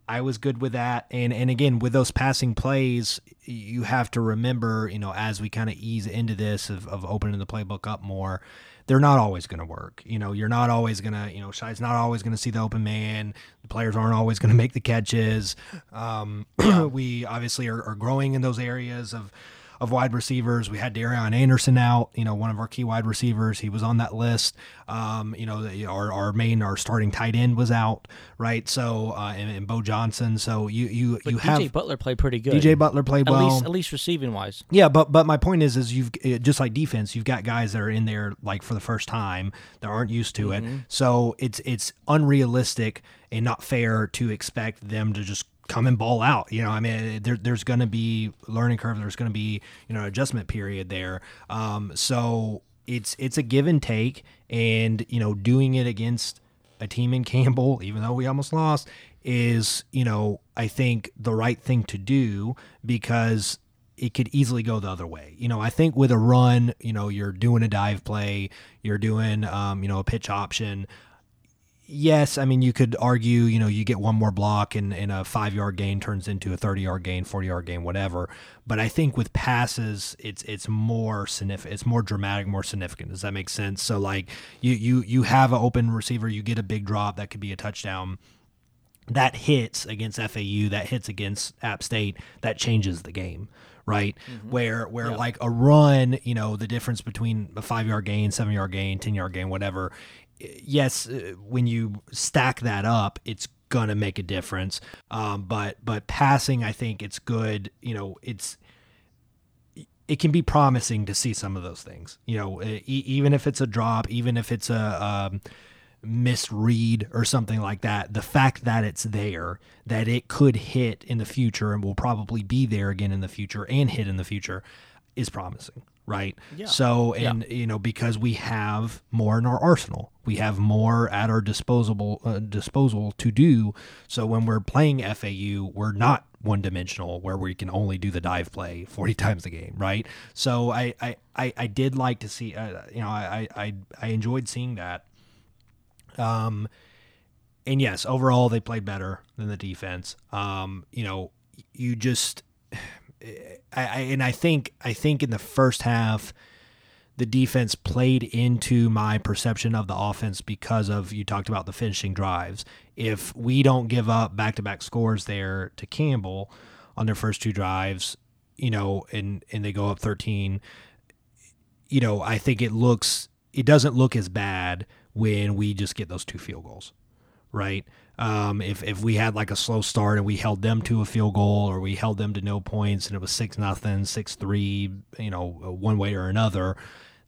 I was good with that. And and again, with those passing plays, you have to remember, you know, as we kind of ease into this of, of opening the playbook up more, they're not always going to work. You know, you're not always going to, you know, Shai's not always going to see the open man. The players aren't always going to make the catches. Um, we obviously are, are growing in those areas of of wide receivers. We had Darion Anderson out, you know, one of our key wide receivers. He was on that list. Um, you know, the, our, our main, our starting tight end was out, right? So, uh, and, and Bo Johnson. So you, you, But you DJ have Butler played pretty good. DJ Butler played at well. least at least receiving wise. Yeah, but but my point is, is you've just like defense, you've got guys that are in there like for the first time that aren't used to it. So it's it's unrealistic and not fair to expect them to just come and ball out. You know, I mean, there, there's going to be learning curve. There's going to be you know adjustment period there. Um, so it's it's a give and take, and you know, doing it against a team in Campbell, even though we almost lost, is you know I think the right thing to do because it could easily go the other way. You know, I think with a run, you know, you're doing a dive play, you're doing, um, you know, a pitch option. Yes, I mean, you could argue, you know, you get one more block and, and a five yard gain turns into a 30 yard gain, 40 yard gain, whatever. But I think with passes, it's it's more significant, it's more dramatic, more significant. Does that make sense? So, like, you, you, you have an open receiver, you get a big drop, that could be a touchdown that hits against FAU, that hits against App State, that changes the game, right? Mm-hmm. Where where like a run, you know, the difference between a five yard gain, seven yard gain, ten yard gain, whatever. Yes, uh, when you stack that up, it's gonna make a difference. Um, but but passing, I think it's good. You know, it's it can be promising to see some of those things. You know, e- even if it's a drop, even if it's a um, misread or something like that, the fact that it's there, that it could hit in the future and will probably be there again in the future and hit in the future, is promising. Right? Yeah. So, Yeah. and you know, because we have more in our arsenal, we have more at our disposable uh, disposal to do. So when we're playing FAU, we're not one dimensional where we can only do the dive play 40 times a game, right? So I I, I, I did like to see, uh, you know, I, I I enjoyed seeing that. Um, and yes, overall they played better than the defense. Um, you know, you just, I, I and I think I think in the first half, the defense played into my perception of the offense because of you talked about the finishing drives. If we don't give up back to back scores there to Campbell on their first two drives, you know, and and they go up thirteen, you know, I think it looks it doesn't look as bad when we just get those two field goals right? Um, if if we had like a slow start and we held them to a field goal or we held them to no points and it was six nothing, six three, you know, one way or another,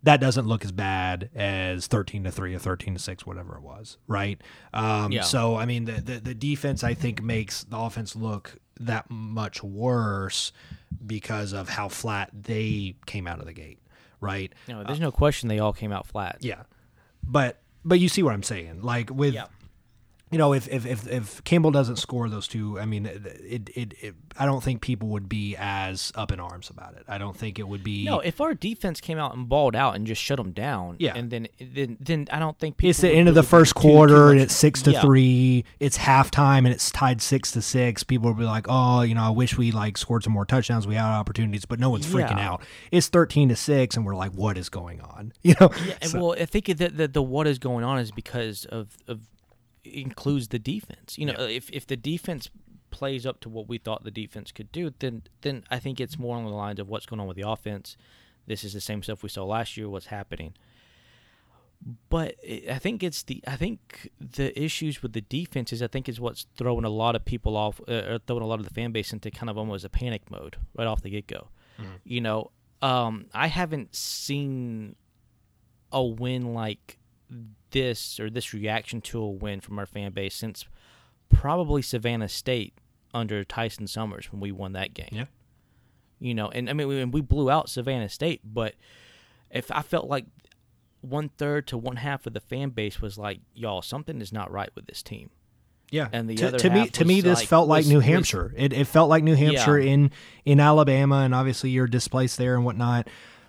that doesn't look as bad as thirteen to three or thirteen to six, whatever it was, right? Um, Yeah. So I mean, the, the the defense I think makes the offense look that much worse because of how flat they came out of the gate, right? No, there's no question they all came out flat. Yeah, but but you see what I'm saying, like with Yeah. You know, if, if if if Campbell doesn't score those two, I mean, it, it it I don't think people would be as up in arms about it. I don't think it would be. No, if our defense came out and balled out and just shut them down, Yeah. and then then then I don't think people it's the would end of the first too- too quarter and it's six to Yeah. three. It's halftime and it's tied six to six. People will be like, "Oh, you know, I wish we like scored some more touchdowns. We had opportunities, but no one's freaking Yeah. out." It's thirteen to six, and we're like, "What is going on?" You know? Yeah, So- well, I think that the, the what is going on is because of of includes the defense. You know, if if the defense plays up to what we thought the defense could do, then then I think it's more on the lines of what's going on with the offense. This is the same stuff we saw last year. What's happening? But it, I think it's the I think the issues with the defense is I think is what's throwing a lot of people off, uh, or throwing a lot of the fan base into kind of almost a panic mode right off the get go. You know, um, I haven't seen a win like this or this reaction to a win from our fan base since probably Savannah State under Tyson Summers when we won that game. Yeah. You know, and I mean, we, we blew out Savannah State, but if I felt like one third to one half of the fan base was like, y'all, something is not right with this team. Yeah, And the to, other to me, to me, this like- felt like was- New was- Hampshire. It, it felt like New Hampshire Yeah. in in Alabama, and obviously you're displaced there and whatnot.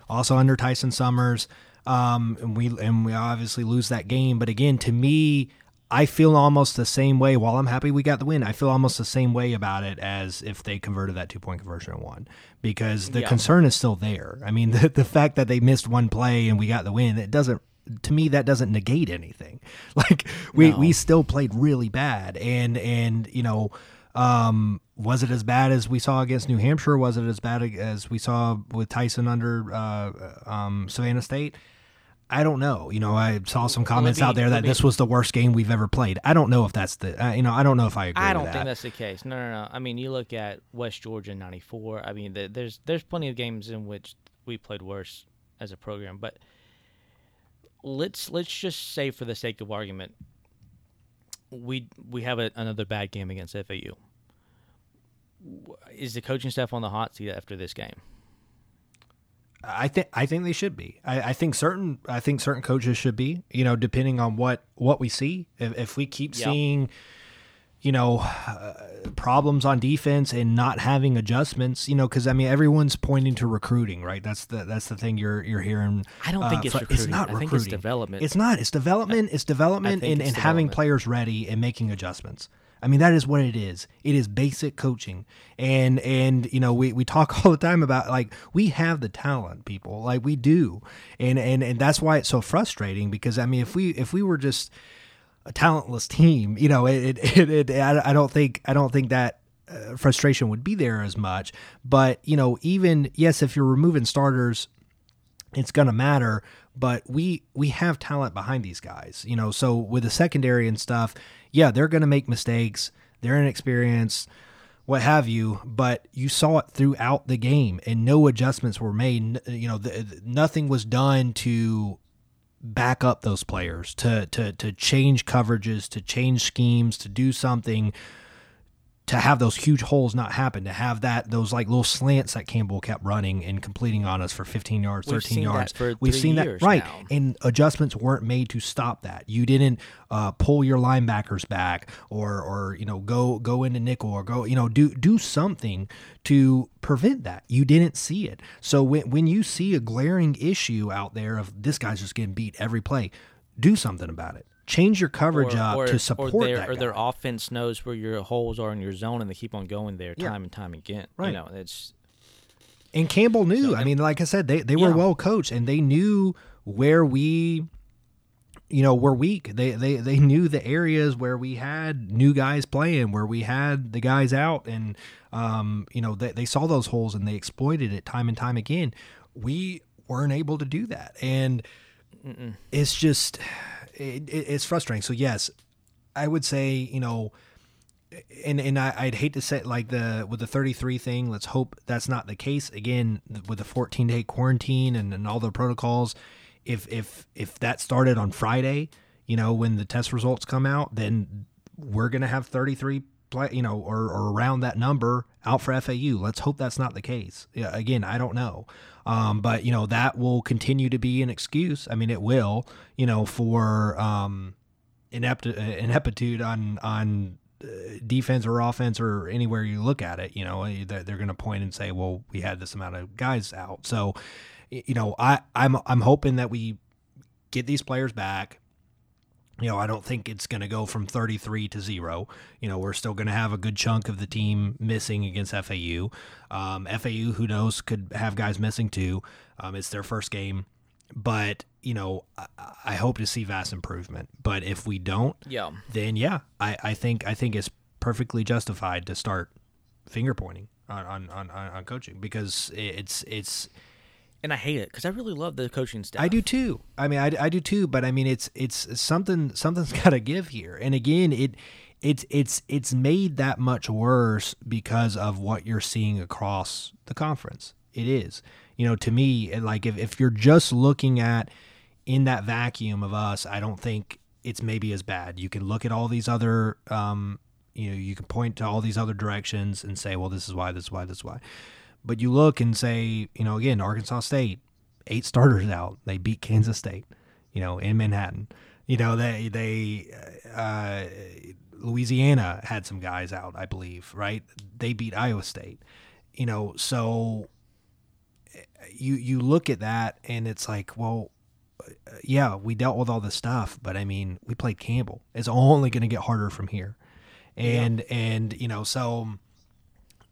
Also under Tyson Summers, um, and we and we obviously lose that game. But again, to me, I feel almost the same way. While I'm happy we got the win, I feel almost the same way about it as if they converted that two point conversion and won, because the Yeah. concern is still there. I mean, the, the fact that they missed one play and we got the win, it doesn't. To me, that doesn't negate anything. Like we No. we still played really bad, and and you know, um, was it as bad as we saw against New Hampshire? Was it as bad as we saw with Tyson under uh, um, Savannah State? I don't know. You know, I saw some comments me- out there that me- this was the worst game we've ever played. I don't know if that's the. Uh, you know, I don't know if I agree. I don't that. think that's the case. No, no, no. I mean, you look at West Georgia '94. I mean, th- there's there's plenty of games in which we played worse as a program. But let's let's just say, for the sake of argument, we we have a, another bad game against FAU. Is the coaching staff on the hot seat after this game? I think I think they should be. I, I think certain I think certain coaches should be. You know, depending on what what we see. If, if we keep Yeah. seeing, you know, uh, problems on defense and not having adjustments, you know, because I mean everyone's pointing to recruiting, right? That's the that's the thing you're you're hearing. I don't uh, think it's recruiting. It's not I recruiting. think it's development. It's not. It's development. It's development and, it's and having players ready and making adjustments. I mean that is what it is. It is basic coaching. And and you know, we, we talk all the time about like we have the talent, people. Like we do. And and and that's why it's so frustrating because I mean if we if we were just a talentless team, you know, it it, it, it I, don't think I don't think that uh, frustration would be there as much. But, you know, even yes, if you're removing starters it's going to matter but we we have talent behind these guys you know so with the secondary and stuff yeah they're going to make mistakes they're inexperienced what have you but you saw it throughout the game and no adjustments were made you know the, nothing was done to back up those players to to to change coverages to change schemes to do something to have those huge holes not happen, to have that those like little slants that Campbell kept running and completing on us for 15 yards, We've 13 seen that yards. We've seen years that right, now. and adjustments weren't made to stop that. You didn't uh, pull your linebackers back, or or you know go go into nickel, or go you know do do something to prevent that. You didn't see it. So when when you see a glaring issue out there of this guy's just getting beat every play, do something about it. Change your coverage up to support or that. or their offense knows where your holes are in your zone and they keep on going there Yeah. time and time again. Right. You know, it's And Campbell knew. I mean, like I said, they, they were Yeah. well coached and they knew where we, you know, were weak. They, they they knew the areas where we had new guys playing, where we had the guys out, and um, you know, they, they saw those holes and they exploited it time and time again. We weren't able to do that, and it's just it, it, it's frustrating. So yes, I would say you know and and I, I'd hate to say like the with the 33 thing. Let's hope that's not the case again with the 14 day quarantine and, and all the protocols. If if if that started on Friday, you know when the test results come out, then we're gonna have 33 play, you know, or, or around that number out for FAU. Let's hope that's not the case. Yeah, again, I don't know. Um, but you know that will continue to be an excuse. I mean, it will. You know, for um, inept ineptitude on on uh, defense or offense or anywhere you look at it. You know, eh, they're, they're going to point and say, "Well, we had this amount of guys out." So, you know, I I'm I'm hoping that we get these players back. You know, I don't think it's going to go from 33 to zero. You know, we're still going to have a good chunk of the team missing against FAU. Um, FAU, who knows, could have guys missing too. Um, it's their first game, but you know, I, I hope to see vast improvement. But if we don't, yeah. then yeah, I, I think I think it's perfectly justified to start finger pointing on on, on, on coaching because it's it's And I hate it because I really love the coaching staff. I do too. I mean, I, I do too. But I mean, it's it's something something's got to give here. And again, it it's it's it's made that much worse because of what you're seeing across the conference. It is. You know, to me, like if if you're just looking at in that vacuum of us, I don't think it's maybe as bad. You can look at all these other um, you know, you can point to all these other directions and say, well, this is why, this is why, this is why. But you look and say, you know, again, Arkansas State, eight starters out. They beat Kansas State, you know, in Manhattan. You know, they they uh, Louisiana had some guys out, I believe, right? They beat Iowa State. You know, so you you look at that and it's like, well, yeah, we dealt with all this stuff, but I mean, we played Campbell. It's only going to get harder from here, and and you know, so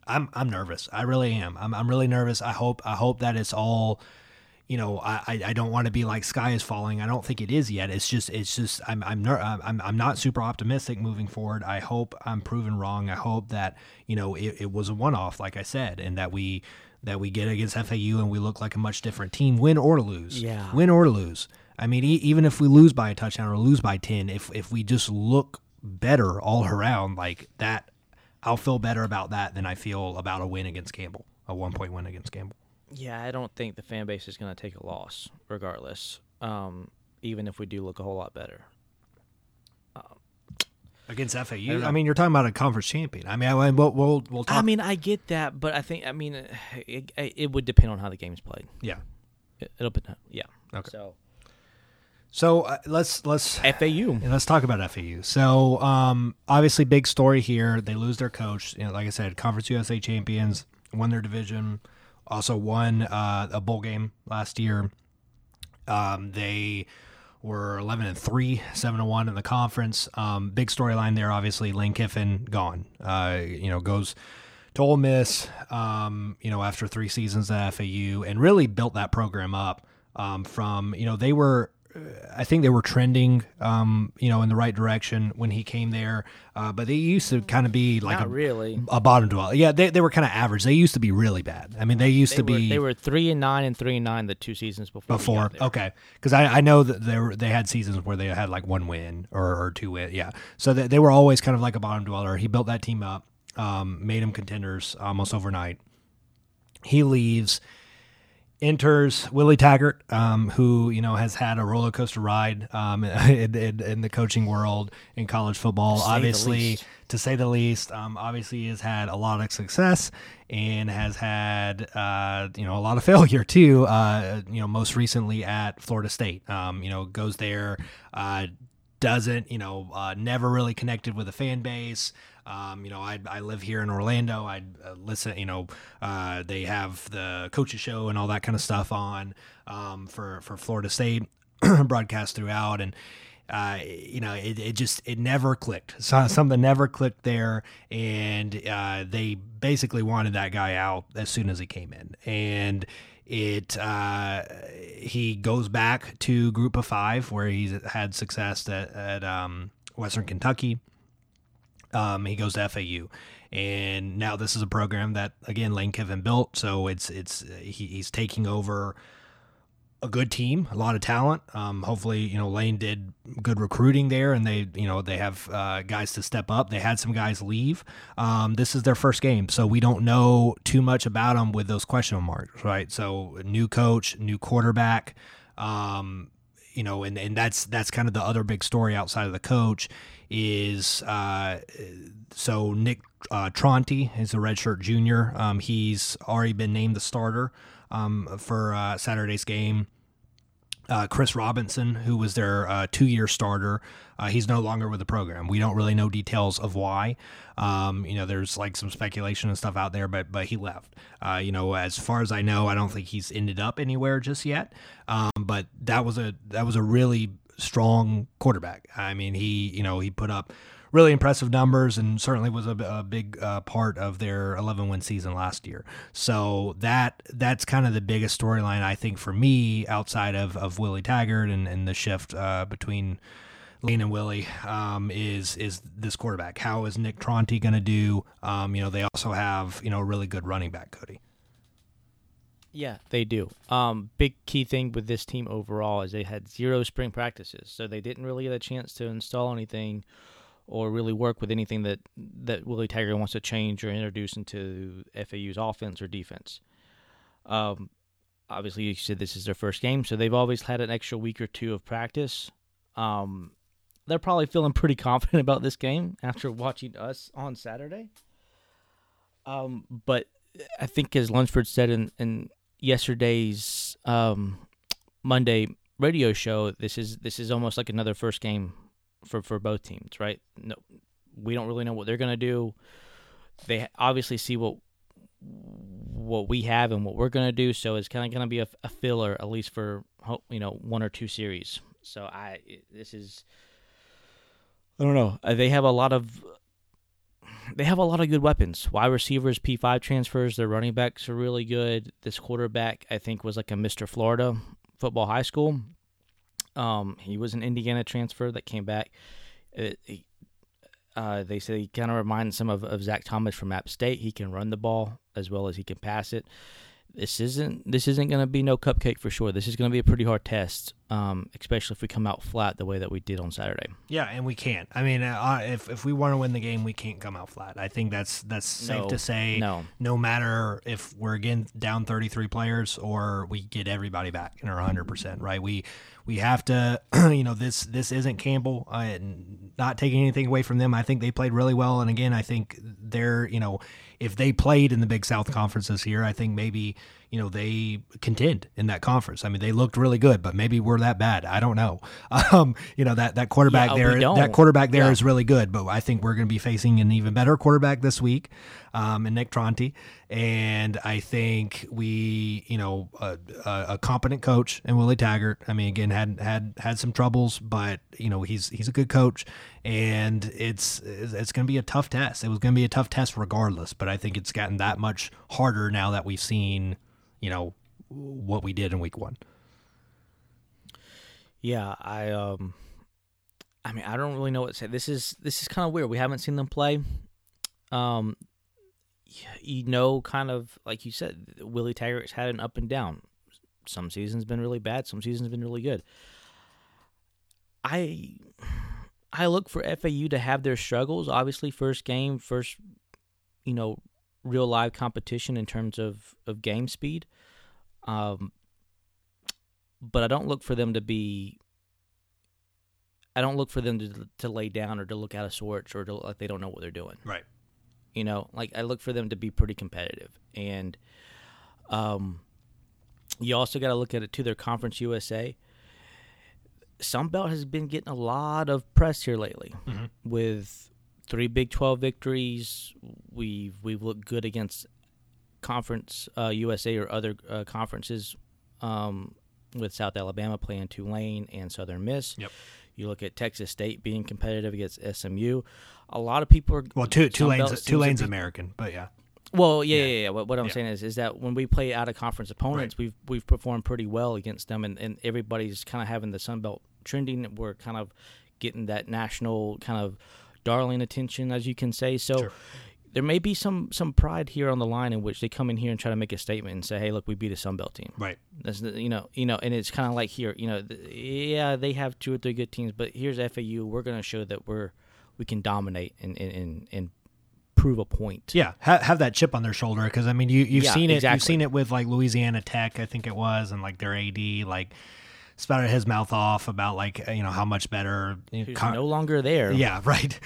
I'm I'm nervous. I really am. I'm I'm really nervous. I hope I hope that it's all. You know, I, I- don't want to be like sky is falling. I don't think it is yet. It's just it's just I'm I'm ner- I'm I'm not super optimistic moving forward. I hope I'm proven wrong. I hope that you know it, it was a one off, like I said, and that we that we get against FAU and we look like a much different team, win or lose. Yeah. win or lose. I mean, e- even if we lose by a touchdown or lose by ten, if if we just look better all around like that, I'll feel better about that than I feel about a win against Campbell, a one point win against Campbell. Yeah, I don't think the fan base is going to take a loss, regardless. Um, even if we do look a whole lot better. Against FAU, don't I, mean, you're talking about a conference champion. I mean, I, we'll we'll, we'll talk. I mean, I get that, but I think I mean it, it would depend on how the game's played. yeah. It, it'll be yeah. Okay. So So uh, let's let's FAU. Let's talk about FAU. So, um, obviously, big story here. They lose their coach. You know, like I said, Conference USA champions, won their division, also won uh, a bowl game last year. Um, they were 11 and 3, 7 and 1 in the conference. Um, big storyline there, obviously. Lane Kiffin gone. Uh, you know, goes to Ole Miss, um, you know, after three seasons at FAU and really built that program up um, from, you know, they were. I think they were trending, um, you know, in the right direction when he came there. Uh, but they used to kind of be like Not a, really. a bottom dweller. Yeah, they, they were kind of average. They used to be really bad. I mean, they used They to were, be they were three and nine and three and nine the two seasons before. before. Okay, because I, I know that they were they had seasons where they had like one win or, or two win. Yeah, so they, they were always kind of like a bottom dweller. He built that team up, um, made them contenders almost overnight. He leaves. Enters Willie Taggart, um, who you know has had a roller coaster ride um, in, in, in, the coaching world in college football. To obviously, to say the least, um, obviously has had a lot of success and has had uh, you know a lot of failure too. Uh, you know, most recently at Florida State. Um, you know, goes there. Uh, doesn't, you know, uh, never really connected with a fan base. Um, you know, I, I live here in Orlando. I uh, listen, you know, uh, they have the coaches show and all that kind of stuff on um, for for Florida State broadcast throughout, and uh, you know, it, it just it never clicked. So, something never clicked there, and uh, they basically wanted that guy out as soon as he came in, and it uh, he goes back to Group of Five where he's had success at, at um, Western Kentucky. Um, he goes to FAU, and now this is a program that again Lane Kiffin built. So it's it's he, he's taking over a good team, a lot of talent. Um, hopefully, you know Lane did good recruiting there, and they you know they have uh, guys to step up. They had some guys leave. Um, this is their first game, so we don't know too much about them with those question marks, right? So new coach, new quarterback. Um, you know, and, and that's that's kind of the other big story outside of the coach is uh, so Nick uh, Tronti is a redshirt junior. Um, he's already been named the starter um, for uh, Saturday's game. Uh, Chris Robinson, who was their uh, two year starter, uh, he's no longer with the program. We don't really know details of why. Um, you know, there's like some speculation and stuff out there, but but he left. Uh, you know, as far as I know, I don't think he's ended up anywhere just yet. Um, but that was a that was a really strong quarterback. I mean, he you know he put up really impressive numbers and certainly was a, a big uh, part of their 11 win season last year. So that that's kind of the biggest storyline I think for me outside of, of Willie Taggart and, and the shift uh, between Lane and Willie um, is is this quarterback. How is Nick Tronti going to do? Um, you know, they also have you know a really good running back, Cody. Yeah, they do. Um, big key thing with this team overall is they had zero spring practices, so they didn't really get a chance to install anything or really work with anything that that Willie Taggart wants to change or introduce into FAU's offense or defense. Um, obviously, you said this is their first game, so they've always had an extra week or two of practice. Um, they're probably feeling pretty confident about this game after watching us on Saturday. Um, but I think, as Lunsford said in, in yesterday's um, Monday radio show, this is this is almost like another first game for for both teams, right? No, we don't really know what they're going to do. They obviously see what what we have and what we're going to do, so it's kind of going to be a, a, filler at least for you know one or two series. So I this is I don't know. Uh, they have a lot of they have a lot of good weapons. Wide receivers, P five transfers. Their running backs are really good. This quarterback, I think, was like a Mister Florida football high school. Um, he was an Indiana transfer that came back. It, he, uh, they say he kind of reminds some of, of Zac Thomas from App State. He can run the ball as well as he can pass it this isn't this isn't going to be no cupcake for sure. This is going to be a pretty hard test, um, especially if we come out flat the way that we did on Saturday. Yeah, and we can't. I mean, uh, if if we want to win the game, we can't come out flat. I think that's that's safe no, to say. No, no matter if we're again down thirty three players or we get everybody back and are hundred percent right. We we have to, you know, this this isn't Campbell. Uh, not taking anything away from them. I think they played really well, and again, I think they're you know if they played in the Big South Conference this year, I think maybe you know they contend in that conference. I mean, they looked really good, but maybe we're that bad. I don't know. Um, you know that that quarterback yeah, there, that quarterback there yeah. is really good, but I think we're going to be facing an even better quarterback this week, um, and Nick Tronti, and I think we, you know, a, a, competent coach and Willie Taggart. I mean, again, had had had some troubles, but you know he's he's a good coach, and it's it's going to be a tough test. It was going to be a tough test regardless, but I think it's gotten that much harder now that we've seen you know what we did in week one. Yeah, I um, I mean, I don't really know what to say. This is this is kind of weird. We haven't seen them play. Um, you know, kind of like you said, Willie Taggart's had an up and down. Some seasons been really bad. Some seasons been really good. I I look for FAU to have their struggles. Obviously, first game, first you know real live competition in terms of, of game speed. Um, but I don't look for them to be. I don't look for them to to lay down or to look out of sorts or to like they don't know what they're doing. Right. You know, like I look for them to be pretty competitive, and um, you also got to look at it to their conference USA. Sunbelt has been getting a lot of press here lately Mm-hmm. with three Big Twelve victories. We've we've looked good against conference uh, USA or other uh, conferences um, with South Alabama playing Tulane and Southern Miss. Yep. You look at Texas State being competitive against SMU. A lot of people are Well, two Tulane's Tulane's American, but yeah. well, yeah, Yeah. yeah, yeah. What, what I'm Yeah. saying is, is that when we play out of conference opponents, we've we've performed pretty well against them, and, and everybody's kind of having the Sun Belt trending. We're kind of getting that national kind of darling attention, as you can say. So Sure. there may be some some pride here on the line in which they come in here and try to make a statement and say, "Hey, look, we beat a Sun Belt team." Right. That's the, you know, you know, and it's kind of like here, you know, th- yeah, they have two or three good teams, but here's FAU. We're going to show that we're we can dominate and and and, prove a point. Yeah, ha- have that chip on their shoulder because I mean you you've Yeah, seen it you've seen it with like Louisiana Tech I think it was and like their AD like spouted his mouth off about like you know how much better Who's con- no longer there. yeah right.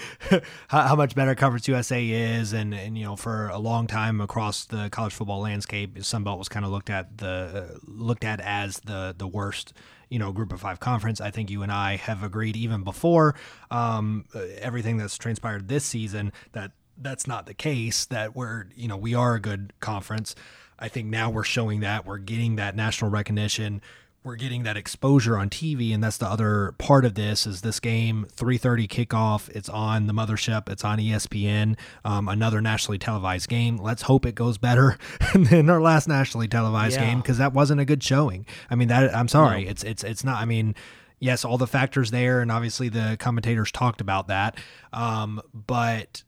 How, how much better Conference USA is and and you know for a long time across the college football landscape Sunbelt was kind of looked at the uh, looked at as the the worst you know group of five conference. I think you and I have agreed even before um, uh, everything that's transpired this season that that's not the case that we're you know we are a good conference. I think now we're showing that we're getting that national recognition we're getting that exposure on TV, and that's the other part of this. Is this game 3:30 kickoff? It's on the mothership. It's on ESPN. Um, another nationally televised game. Let's hope it goes better than our last nationally televised Yeah. game because that wasn't a good showing. I mean, that I'm sorry. No. It's it's it's not. I mean. Yes, all the factors there, and obviously the commentators talked about that. Um, but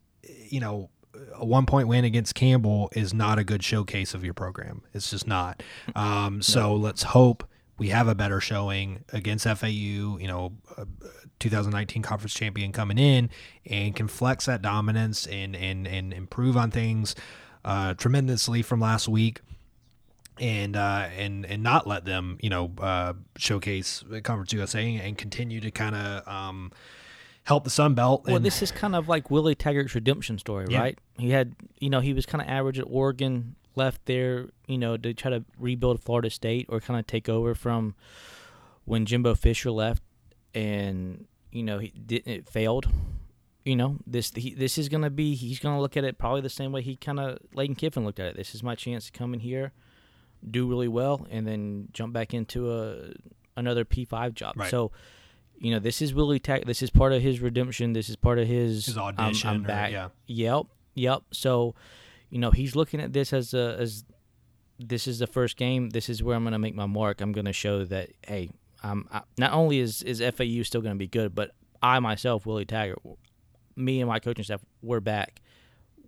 you know, a one point win against Campbell is not a good showcase of your program. It's just not. Um, so let's hope we have a better showing against FAU, you know, uh, 2019 conference champion coming in and can flex that dominance and, and, and improve on things uh, tremendously from last week and uh, and and not let them you know uh, showcase Conference USA and continue to kind of um, help the Sun Belt. Well, this is kind of like Willie Taggart's redemption story, Yeah. right? He had, you know, he was kind of average at Oregon, left there, you know, to try to rebuild Florida State or kind of take over from when Jimbo Fisher left, and you know, he didn't. It failed. You know, this he, this is gonna be. He's gonna look at it probably the same way he kind of Leighton Kiffin looked at it. This is my chance to come in here, do really well, and then jump back into a another P five job. Right. So. You know, this is Willie Tag. This is part of his redemption. This is part of his His I'm- audition I'm, or- back. yeah. Yep. Yep. So, you know, he's looking at this as a as this is the first game. This is where I'm going to make my mark. I'm going to show that hey, I'm I, not only is is FAU still going to be good, but I myself, Willie Taggart, me and my coaching staff, we're back.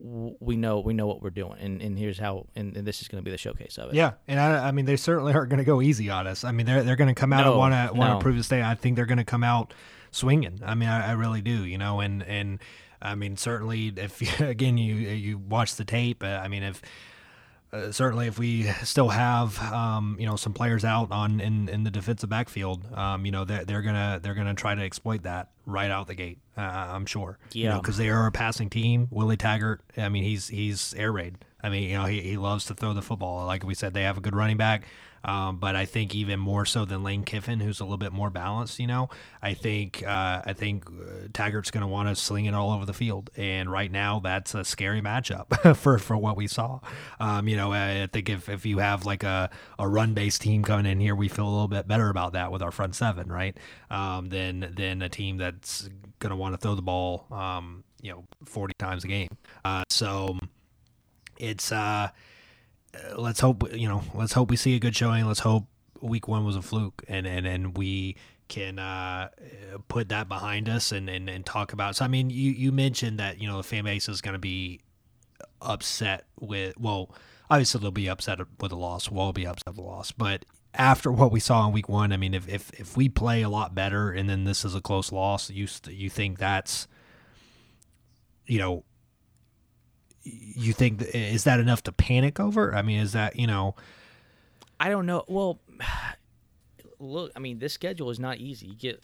We know we know what we're doing, and, and here's how, and, and this is going to be the showcase of it. Yeah, and I, I mean they certainly aren't going to go easy on us. I mean they're they're going to come out and want to want to no. prove to stay. I think they're going to come out swinging. I mean I, I really do. You know, and and I mean certainly if again you you watch the tape. Uh, I mean if. Uh, certainly, if we still have um, you know some players out on in, in the defensive backfield, um, you know they're, they're gonna they're gonna try to exploit that right out the gate. Uh, I'm sure. you know, Yeah. because they are a passing team. Willie Taggart, I mean, he's he's air raid. I mean, you know, he, he loves to throw the football. Like we said, they have a good running back. Um, but I think even more so than Lane Kiffin, who's a little bit more balanced. You know, I think uh, I think uh, Taggart's going to want to sling it all over the field, and right now that's a scary matchup for for what we saw. Um, you know, I think if if you have like a a run based team coming in here, we feel a little bit better about that with our front seven, right? Um, than than a team that's going to want to throw the ball, um, you know, forty times a game. Uh, so it's uh uh, let's hope you know let's hope we see a good showing. Let's hope week one was a fluke and and and we can uh put that behind us and and, and talk about so i mean you you mentioned that you know the fan base is going to be upset with well obviously they'll be upset with a loss we'll be upset with a loss but after what we saw in week one i mean if if, if we play a lot better and then this is a close loss you you think that's you know you think is that enough to panic over? I mean, is that you know? I don't know. Well, look, I mean, this schedule is not easy. You get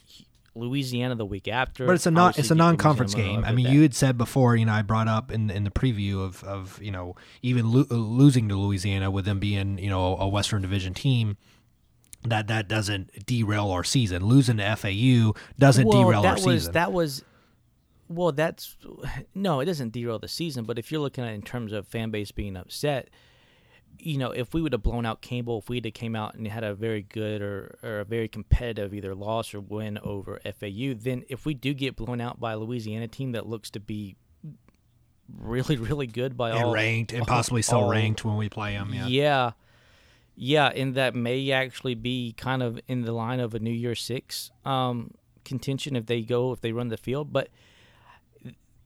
Louisiana the week after, But it's a non it's a non conference game. I mean, that. you had said before, you know, I brought up in in the preview of of you know even lo- uh, losing to Louisiana with them being you know a Western Division team. That that doesn't derail our season. Losing to FAU doesn't well, derail our was season. that was well that's no it doesn't derail the season but if you're looking at it in terms of fan base being upset you know if we would have blown out Campbell if we'd have came out and had a very good or, or a very competitive either loss or win over FAU then if we do get blown out by a Louisiana team that looks to be really really good by and all ranked and possibly still all- ranked when we play them. Yeah. yeah. Yeah, and that may actually be kind of in the line of a New Year Six um, contention if they go if they run the field. But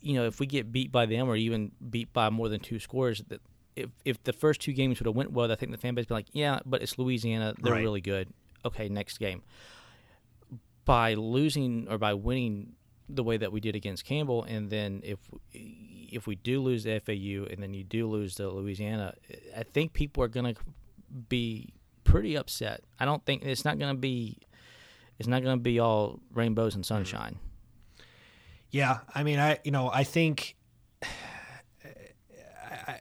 you know, if we get beat by them or even beat by more than two scores, that if if the first two games would have went well, I think the fan base would be like, yeah, but it's Louisiana, they're Right. really good. Okay, next game. By losing or by winning the way that we did against Campbell, and then if if we do lose the FAU and then you do lose the Louisiana, I think people are gonna be pretty upset. I don't think it's not gonna be it's not gonna be all rainbows and mm-hmm. sunshine. Yeah, I mean, I you know, I think,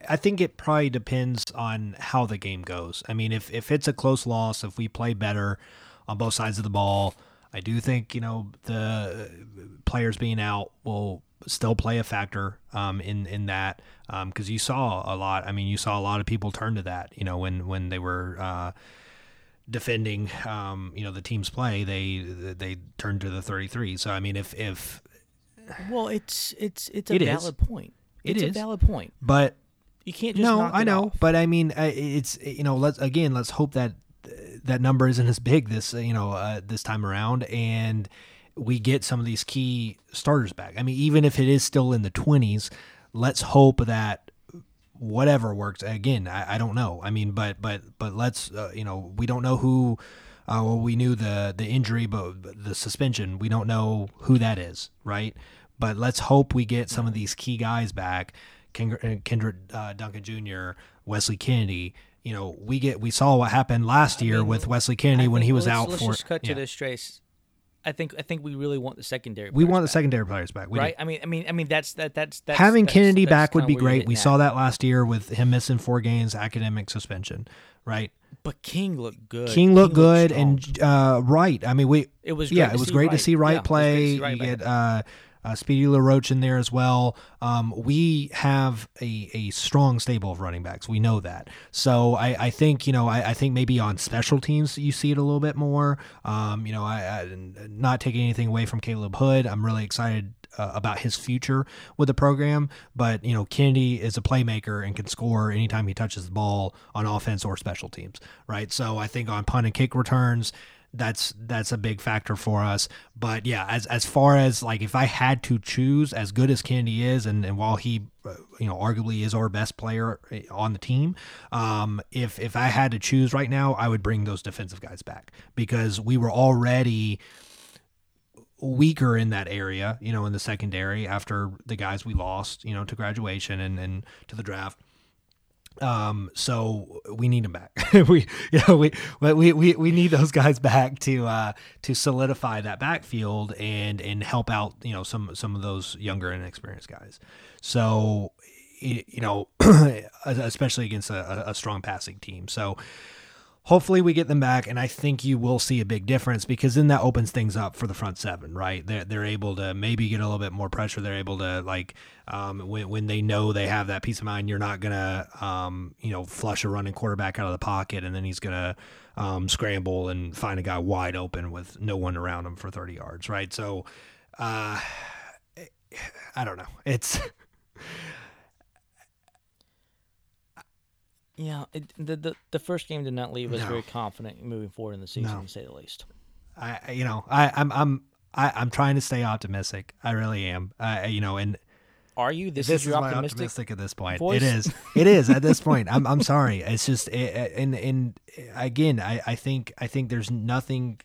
I, think it probably depends on how the game goes. I mean, if if it's a close loss, if we play better on both sides of the ball, I do think you know the players being out will still play a factor um, in in that because you saw a lot. I mean, you saw a lot of people turn to that. You know, when when they were. Uh, defending um, you know the team's play they they turned to the 33 so i mean if if Well, it's it's it's a It is. valid point. It It's a valid point. but You can't just no knock i it know off. but i mean it's you know let's again let's hope that that number isn't as big this you know uh, this time around and we get some of these key starters back i mean even if it is still in the 20s let's hope that whatever works again I, I don't know i mean but but but let's uh, you know we don't know who uh, well we knew the the injury but but the suspension we don't know who that is right but let's hope we get some of these key guys back uh, kendrick uh, duncan jr wesley kennedy you know we get we saw what happened last year mean, with wesley kennedy I when he was let's- out let's for just cut to this trace. I think I think we really want the secondary. we want the back, secondary players back we do. right? I mean, I mean, I mean that's that that's, that's having that's- Kennedy that's back would be great. We saw that last year with him missing four games, academic suspension, right? But King looked good. King looked good strong. and uh, right. I mean, we It was yeah, it was great to see Yeah, Wright it was great to play. you get uh, uh, Speedy LaRoche in there as well. Um, we have a, a strong stable of running backs. We know that. So I, I think you know I, I think maybe on special teams you see it a little bit more. Um, you know, I, I not taking anything away from Caleb Hood. I'm really excited uh, about his future with the program. But you know, Kennedy is a playmaker and can score anytime he touches the ball on offense or special teams, right? So I think on punt and kick returns, that's that's a big factor for us. But yeah, as as far as like if I had to choose, as good as Kennedy is, and, and while he, uh, you know, arguably is our best player uh, on the team, um, if if I had to choose right now, I would bring those defensive guys back because we were already weaker in that area, you know, in the secondary after the guys we lost, you know, to graduation and, and to the draft. Um, so we need them back. we, you know, we, we, we, we need those guys back to, uh, to solidify that backfield and, and help out, you know, some, some of those younger and experienced guys. So, you know, especially against a, a strong passing team. So, hopefully we get them back and i think you will see a big difference because then that opens things up for the front seven right? They're, they're able to maybe get a little bit more pressure. They're able to like um, when, when they know they have that peace of mind you're not gonna um, you know flush a running quarterback out of the pocket and then he's gonna um, scramble and find a guy wide open with no one around him for 30 yards right? So uh, i don't know. It's Yeah, it, the, the the first game did not leave us No. very confident moving forward in the season, No. to say the least. I I- you know I I'm I'm I, I'm trying to stay optimistic. I really am. Uh, you know, and Are you? This, this is your my optimistic. optimistic at this point. voice? It is. It is at this point. I'm I'm sorry. It's just it, and and again, I I think I think there's nothing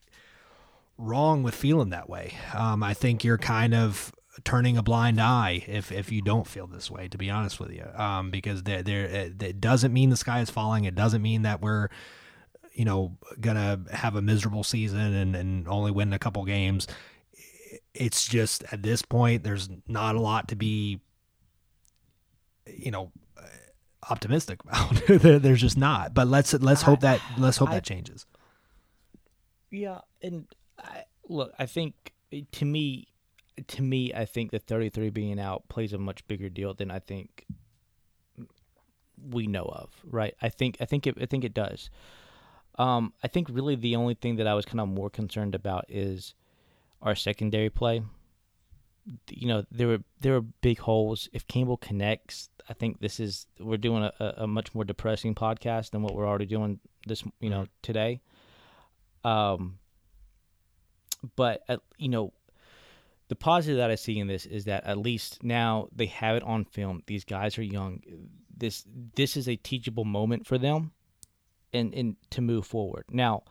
wrong with feeling that way. Um, I think you're kind of turning a blind eye if if you don't feel this way. To be honest with you, um, because there there it doesn't mean the sky is falling. It doesn't mean that we're you know, gonna have a miserable season and, and only win a couple games. It's just at this point, there's not a lot to be, you know, optimistic about. there's just not. But let's let's hope that let's hope I- that changes. Yeah, and I, look, I think to me, to me, I think the 33 being out plays a much bigger deal than I think we know of. Right? I think I think it I think it does. Um, I think really the only thing that I was kind of more concerned about is our secondary play. You know, there were there were big holes. If Campbell connects, I think this is we're doing a, a- much more depressing podcast than what we're already doing this you know today. Um, but uh, you know, the positive that I see in this is that at least now they have it on film. These guys are young. This this is a teachable moment for them, and and to move forward. Now,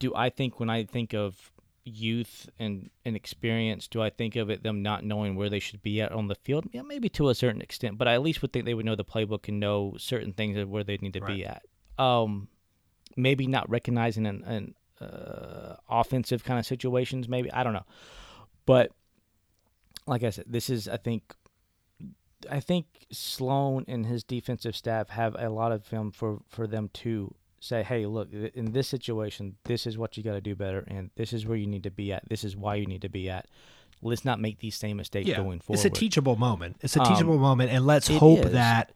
do I think when I think of youth and, and experience, do I think of it them not knowing where they should be at on the field? Yeah, maybe to a certain extent, but I at least would think they would know the playbook and know certain things of where they need to be at. Um, maybe not recognizing an, an uh, offensive kind of situations. Maybe I don't know, but like I said, this is I think I think Sloan and his defensive staff have a lot of film for for them to say, hey, look, in this situation, this is what you got to do better, and this is where you need to be at. This is why you need to be at. Let's not make these same mistakes going forward. It's a teachable moment. It's a Um, teachable moment, and let's hope is. that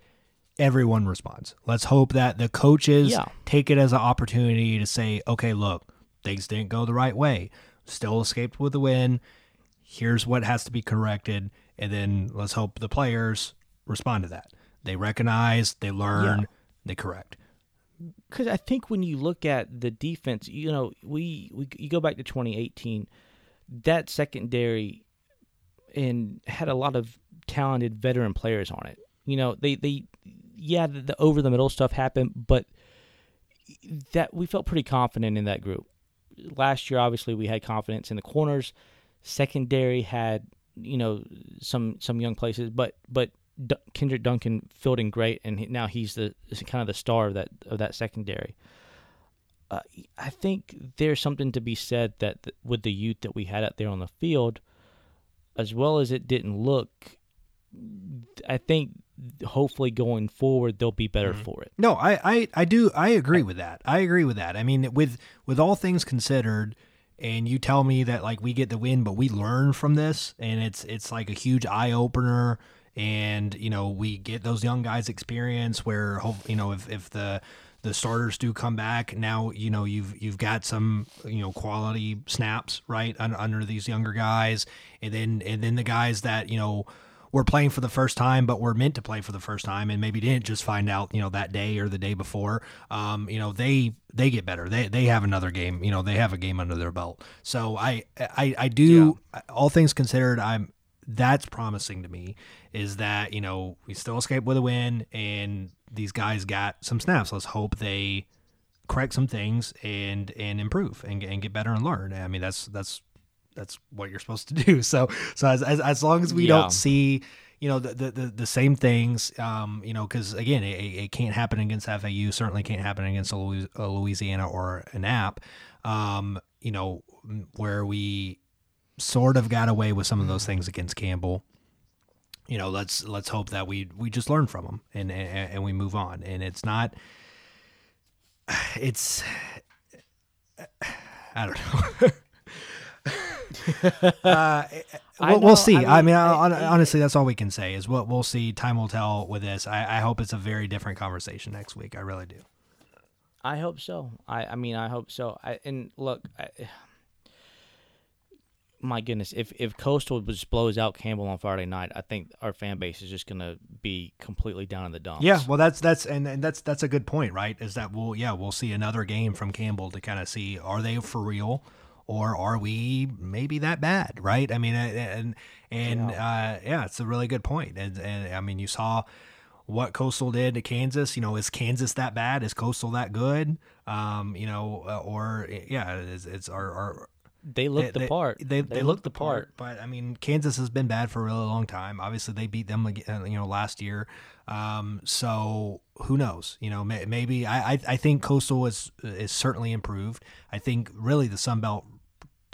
everyone responds. Let's hope that the coaches Yeah. take it as an opportunity to say, okay, look, things didn't go the right way. Still escaped with a win. Here's what has to be corrected, and then let's hope the players respond to that. They recognize, they learn, Yeah. they correct. because I think when you look at the defense, you know, we, we you go back to 2018, that secondary and had a lot of talented veteran players on it. You know, they they yeah, the, the over the middle stuff happened, but that we felt pretty confident in that group. Last year, obviously, we had confidence in the corners. Secondary had you know some some young places, but but D- Kendrick Duncan fielding great, and he, now he's the kind of the star of that of that secondary. Uh, I think there's something to be said that th- with the youth that we had out there on the field, as well as it didn't look, I think hopefully going forward they'll be better for it. No, I, I, I do I agree with that. I agree with that. I mean, with with all things considered, and you tell me that like we get the win, but we learn from this, and it's it's like a huge eye opener, and you know we get those young guys experience where hope you know if if the the starters do come back now you know you've you've got some you know quality snaps right un, under these younger guys. And then and then the guys that you know were playing for the first time, but were meant to play for the first time, and maybe didn't just find out, you know, that day or the day before. Um, you know, they they get better. They they have another game. You know, they have a game under their belt. So I I I do. All things considered, I'm that's promising to me. Is that you know we still escape with a win, and these guys got some snaps. Let's hope they correct some things and and improve and, and get better and learn. I mean, that's that's that's what you're supposed to do. So so as as, as long as we Yeah. don't see you know the the, the, same things, um, you know, because again, it, it can't happen against FAU. Certainly can't happen against a a Louisiana or an app. Um, you know, where we sort of got away with some of those things against Campbell. You know, let's let's hope that we we just learn from them and and, and we move on. And it's not. It's. I don't know. uh, we'll, know, we'll see. I I mean, mean, I- honestly, that's all we can say is what we'll see. Time will tell with this. I, I hope it's a very different conversation next week. I really do. I hope so. I, I mean, I hope so. I, and look, I, my goodness, if if Coastal just blows out Campbell on Friday night, I think our fan base is just gonna be completely down in the dumps. Yeah, well, that's that's and, and that's that's a good point, right? Is that we'll yeah we'll see another game from Campbell to kind of see are they for real or are we maybe that bad, right? I mean, and and yeah, uh, yeah it's a really good point, and, and I mean you saw what Coastal did to Kansas. You know, is Kansas that bad? Is Coastal that good? Um, you know, uh, or yeah, it's, it's our, our they look the part. They, they, look the part. But I mean, Kansas has been bad for a really long time. Obviously, they beat them, uh, you know, last year. Um, so who knows? You know, may, maybe I, I I think Coastal is is certainly improved. I think really the Sun Belt,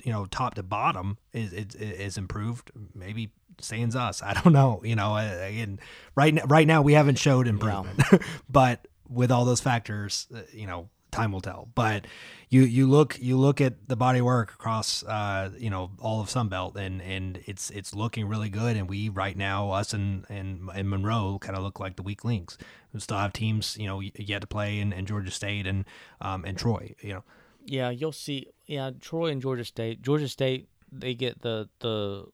you know, top to bottom is is, is improved. Maybe sans us. I don't know. You know, again, right now, right now we haven't showed improvement, yeah. but with all those factors, uh, you know, time will tell. But you you look you look at the body work across uh, you know all of Sunbelt and and it's it's looking really good. And we right now us and and, and Monroe kind of look like the weak links. We still have teams you know yet to play in, in Georgia State and um, and Troy. You know. Yeah, you'll see. Yeah, Troy and Georgia State. Georgia State they get the the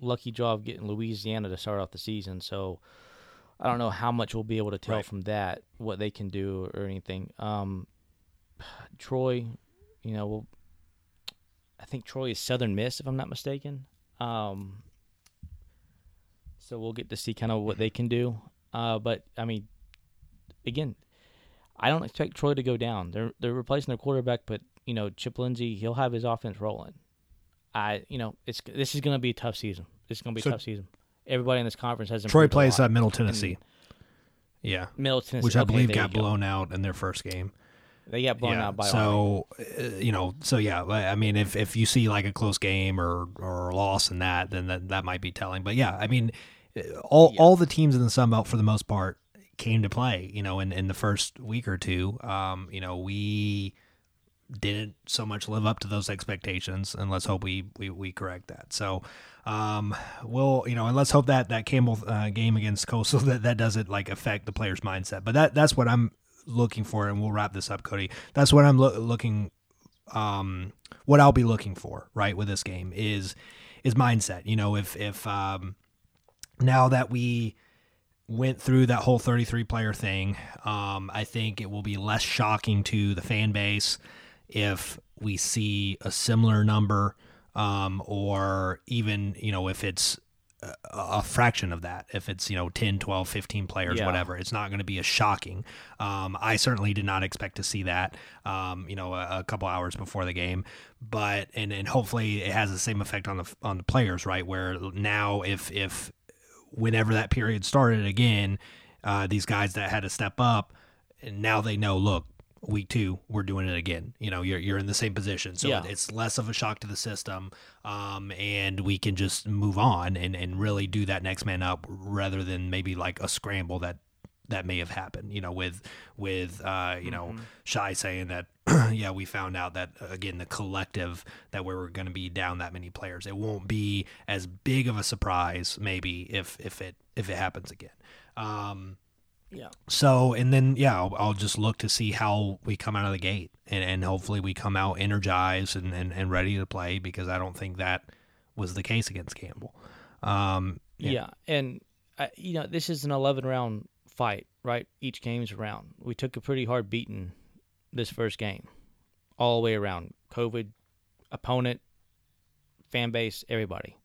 lucky job of getting Louisiana to start off the season. So I don't know how much we'll be able to tell right. from that what they can do or anything. Um, Troy, you know, I think Troy is Southern Miss if I'm not mistaken. Um, so we'll get to see kind of what they can do. Uh, but I mean, again, I don't expect Troy to go down. They're they're replacing their quarterback, but you know, Chip Lindsey, he'll have his offense rolling. I, you know, it's this is going to be a tough season. It's going to be so, a tough season everybody in this conference has Troy plays at Middle Tennessee. yeah, Middle Tennessee, which I okay, believe got blown go. out in their first game. They got blown yeah, out by so uh, you know so yeah I mean if if you see like a close game or or a loss in that then that, that might be telling but yeah I mean uh, all yeah. all the teams in the Sun Belt for the most part came to play you know in in the first week or two um you know we didn't so much live up to those expectations and let's hope we we, we correct that so um, we'll you know, and let's hope that that Campbell uh, game against Coastal that that doesn't like affect the player's mindset. But that that's what I'm looking for, and we'll wrap this up, Cody. That's what I'm lo- looking. Um, what I'll be looking for, right, with this game is is mindset. You know, if if um, now that we went through that whole 33 player thing, um, I think it will be less shocking to the fan base if we see a similar number um, or even you know if it's a, a, fraction of that if it's you know 10 12 15 players yeah. whatever it's not going to be as shocking um, i certainly did not expect to see that um, you know a, a, couple hours before the game but and and hopefully it has the same effect on the on the players right where now if if whenever that period started again uh, these guys that had to step up and now they know look week two, we're doing it again. You know, you're you're in the same position, so yeah. it's less of a shock to the system, um, and we can just move on and and really do that next man up rather than maybe like a scramble that that may have happened. You know, with with uh, you know, mm-hmm. Shai saying that yeah, we found out that again the collective that we were going to be down that many players. It won't be as big of a surprise maybe if if it if it happens again. Um, yeah. So, and then, yeah, I'll, I'll, just look to see how we come out of the gate and, and hopefully we come out energized and, and, and ready to play because I don't think that was the case against Campbell. Um, yeah. yeah. And, uh, you know, this is an 11 round fight, right? Each game's a round. We took a pretty hard beating this first game all the way around COVID, opponent, fan base, everybody.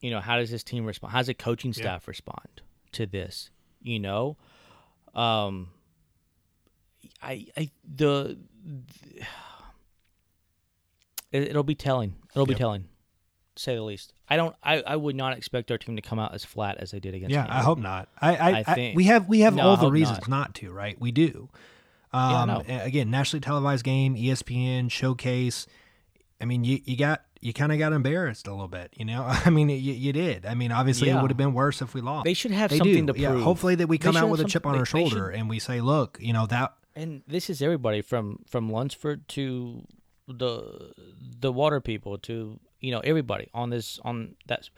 You know, how does this team respond? How does the coaching staff yeah. respond to this? You know um i i the, the it, will be telling it'll yep. be telling to say the least i don't I, I would not expect our team to come out as flat as they did against yeah i hope not i i, I, think, I we have we have no, all the reasons not. not. to right we do um yeah, no. again nationally televised game espn showcase i mean you you got you kind of got embarrassed a little bit, you know. I mean, you, you did. I mean, obviously, yeah. it would have been worse if we lost. They should have they something do. to prove. Yeah, hopefully, that we come out with a chip on they, our shoulder and we say, "Look, you know that." And this is everybody from from Lunsford to the the water people to you know everybody on this on that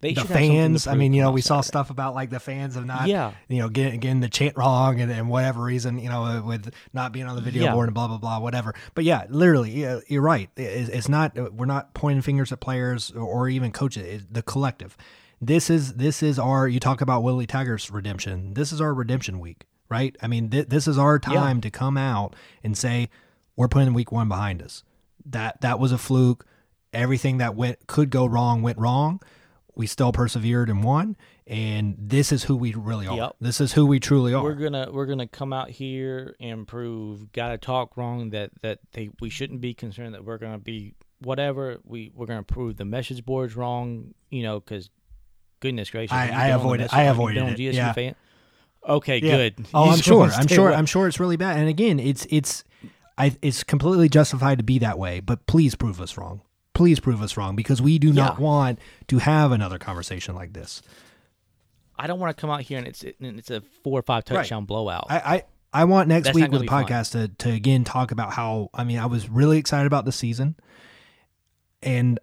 they the fans. I mean, you know, we saw stuff about like the fans of not, yeah. you know, getting, getting the chant wrong and, and whatever reason, you know, uh, with not being on the video yeah. board and blah blah blah, whatever. But yeah, literally, yeah, you're right. It's, not. Uh, we're not pointing fingers at players or, even coaches. It's the collective. This is this is our. You talk about Willie Taggart's redemption. This is our redemption week, right? I mean, th- this is our time yeah. to come out and say we're putting week one behind us. That that was a fluke. Everything that went could go wrong went wrong we still persevered and won. And this is who we really are. Yep. This is who we truly are. We're gonna we're gonna come out here and prove gotta talk wrong that that they we shouldn't be concerned that we're gonna be whatever we we're gonna prove the message board's wrong. You know, because goodness gracious, I- I avoided- I board? Have you avoided it, GSU yeah. fan? Okay, Yeah. good. Oh, You I'm sure. I'm sure. I'm sure it's really bad. And again, it's it's I it's completely justified to be that way. But please prove us wrong. Please prove us wrong because we do not want to have another conversation like this. I don't want to come out here and it's and it's a four or five touchdown blowout. I, I I want next That's week with the fun. podcast to to again talk about how I mean I was really excited about the season, and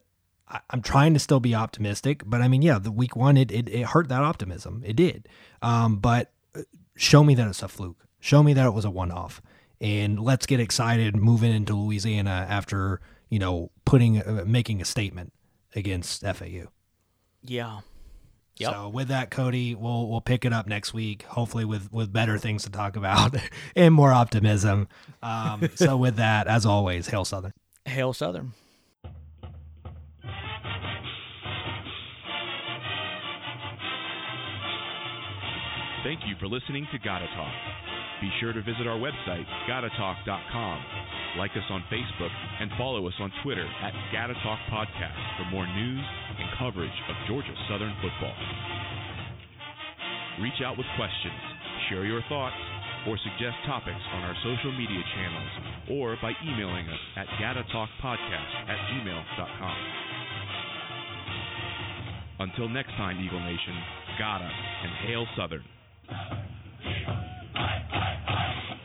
I, I'm trying to still be optimistic. But I mean, yeah, the week one it it, it hurt that optimism. It did. Um, but uh, show me that it's a fluke. Show me that it was a one off, and let's get excited moving into Louisiana after you know putting uh, making a statement against FAU. yeah. Yep. So with that, Cody, we'll we'll pick it up next week, hopefully with with better things to talk about and more optimism. Um, so with that, as always, hail Southern. Hail Southern. Thank you for listening to Gotta Talk. Be sure to visit our website, gottatalk.com. Like us on Facebook and follow us on Twitter at Gotta Talk Podcast for more news and coverage of Georgia Southern football. Reach out with questions, share your thoughts, or suggest topics on our social media channels or by emailing us at gottatalkpodcast at gmail.com. Until next time, Eagle Nation, gotta and hail Southern. I, I, I.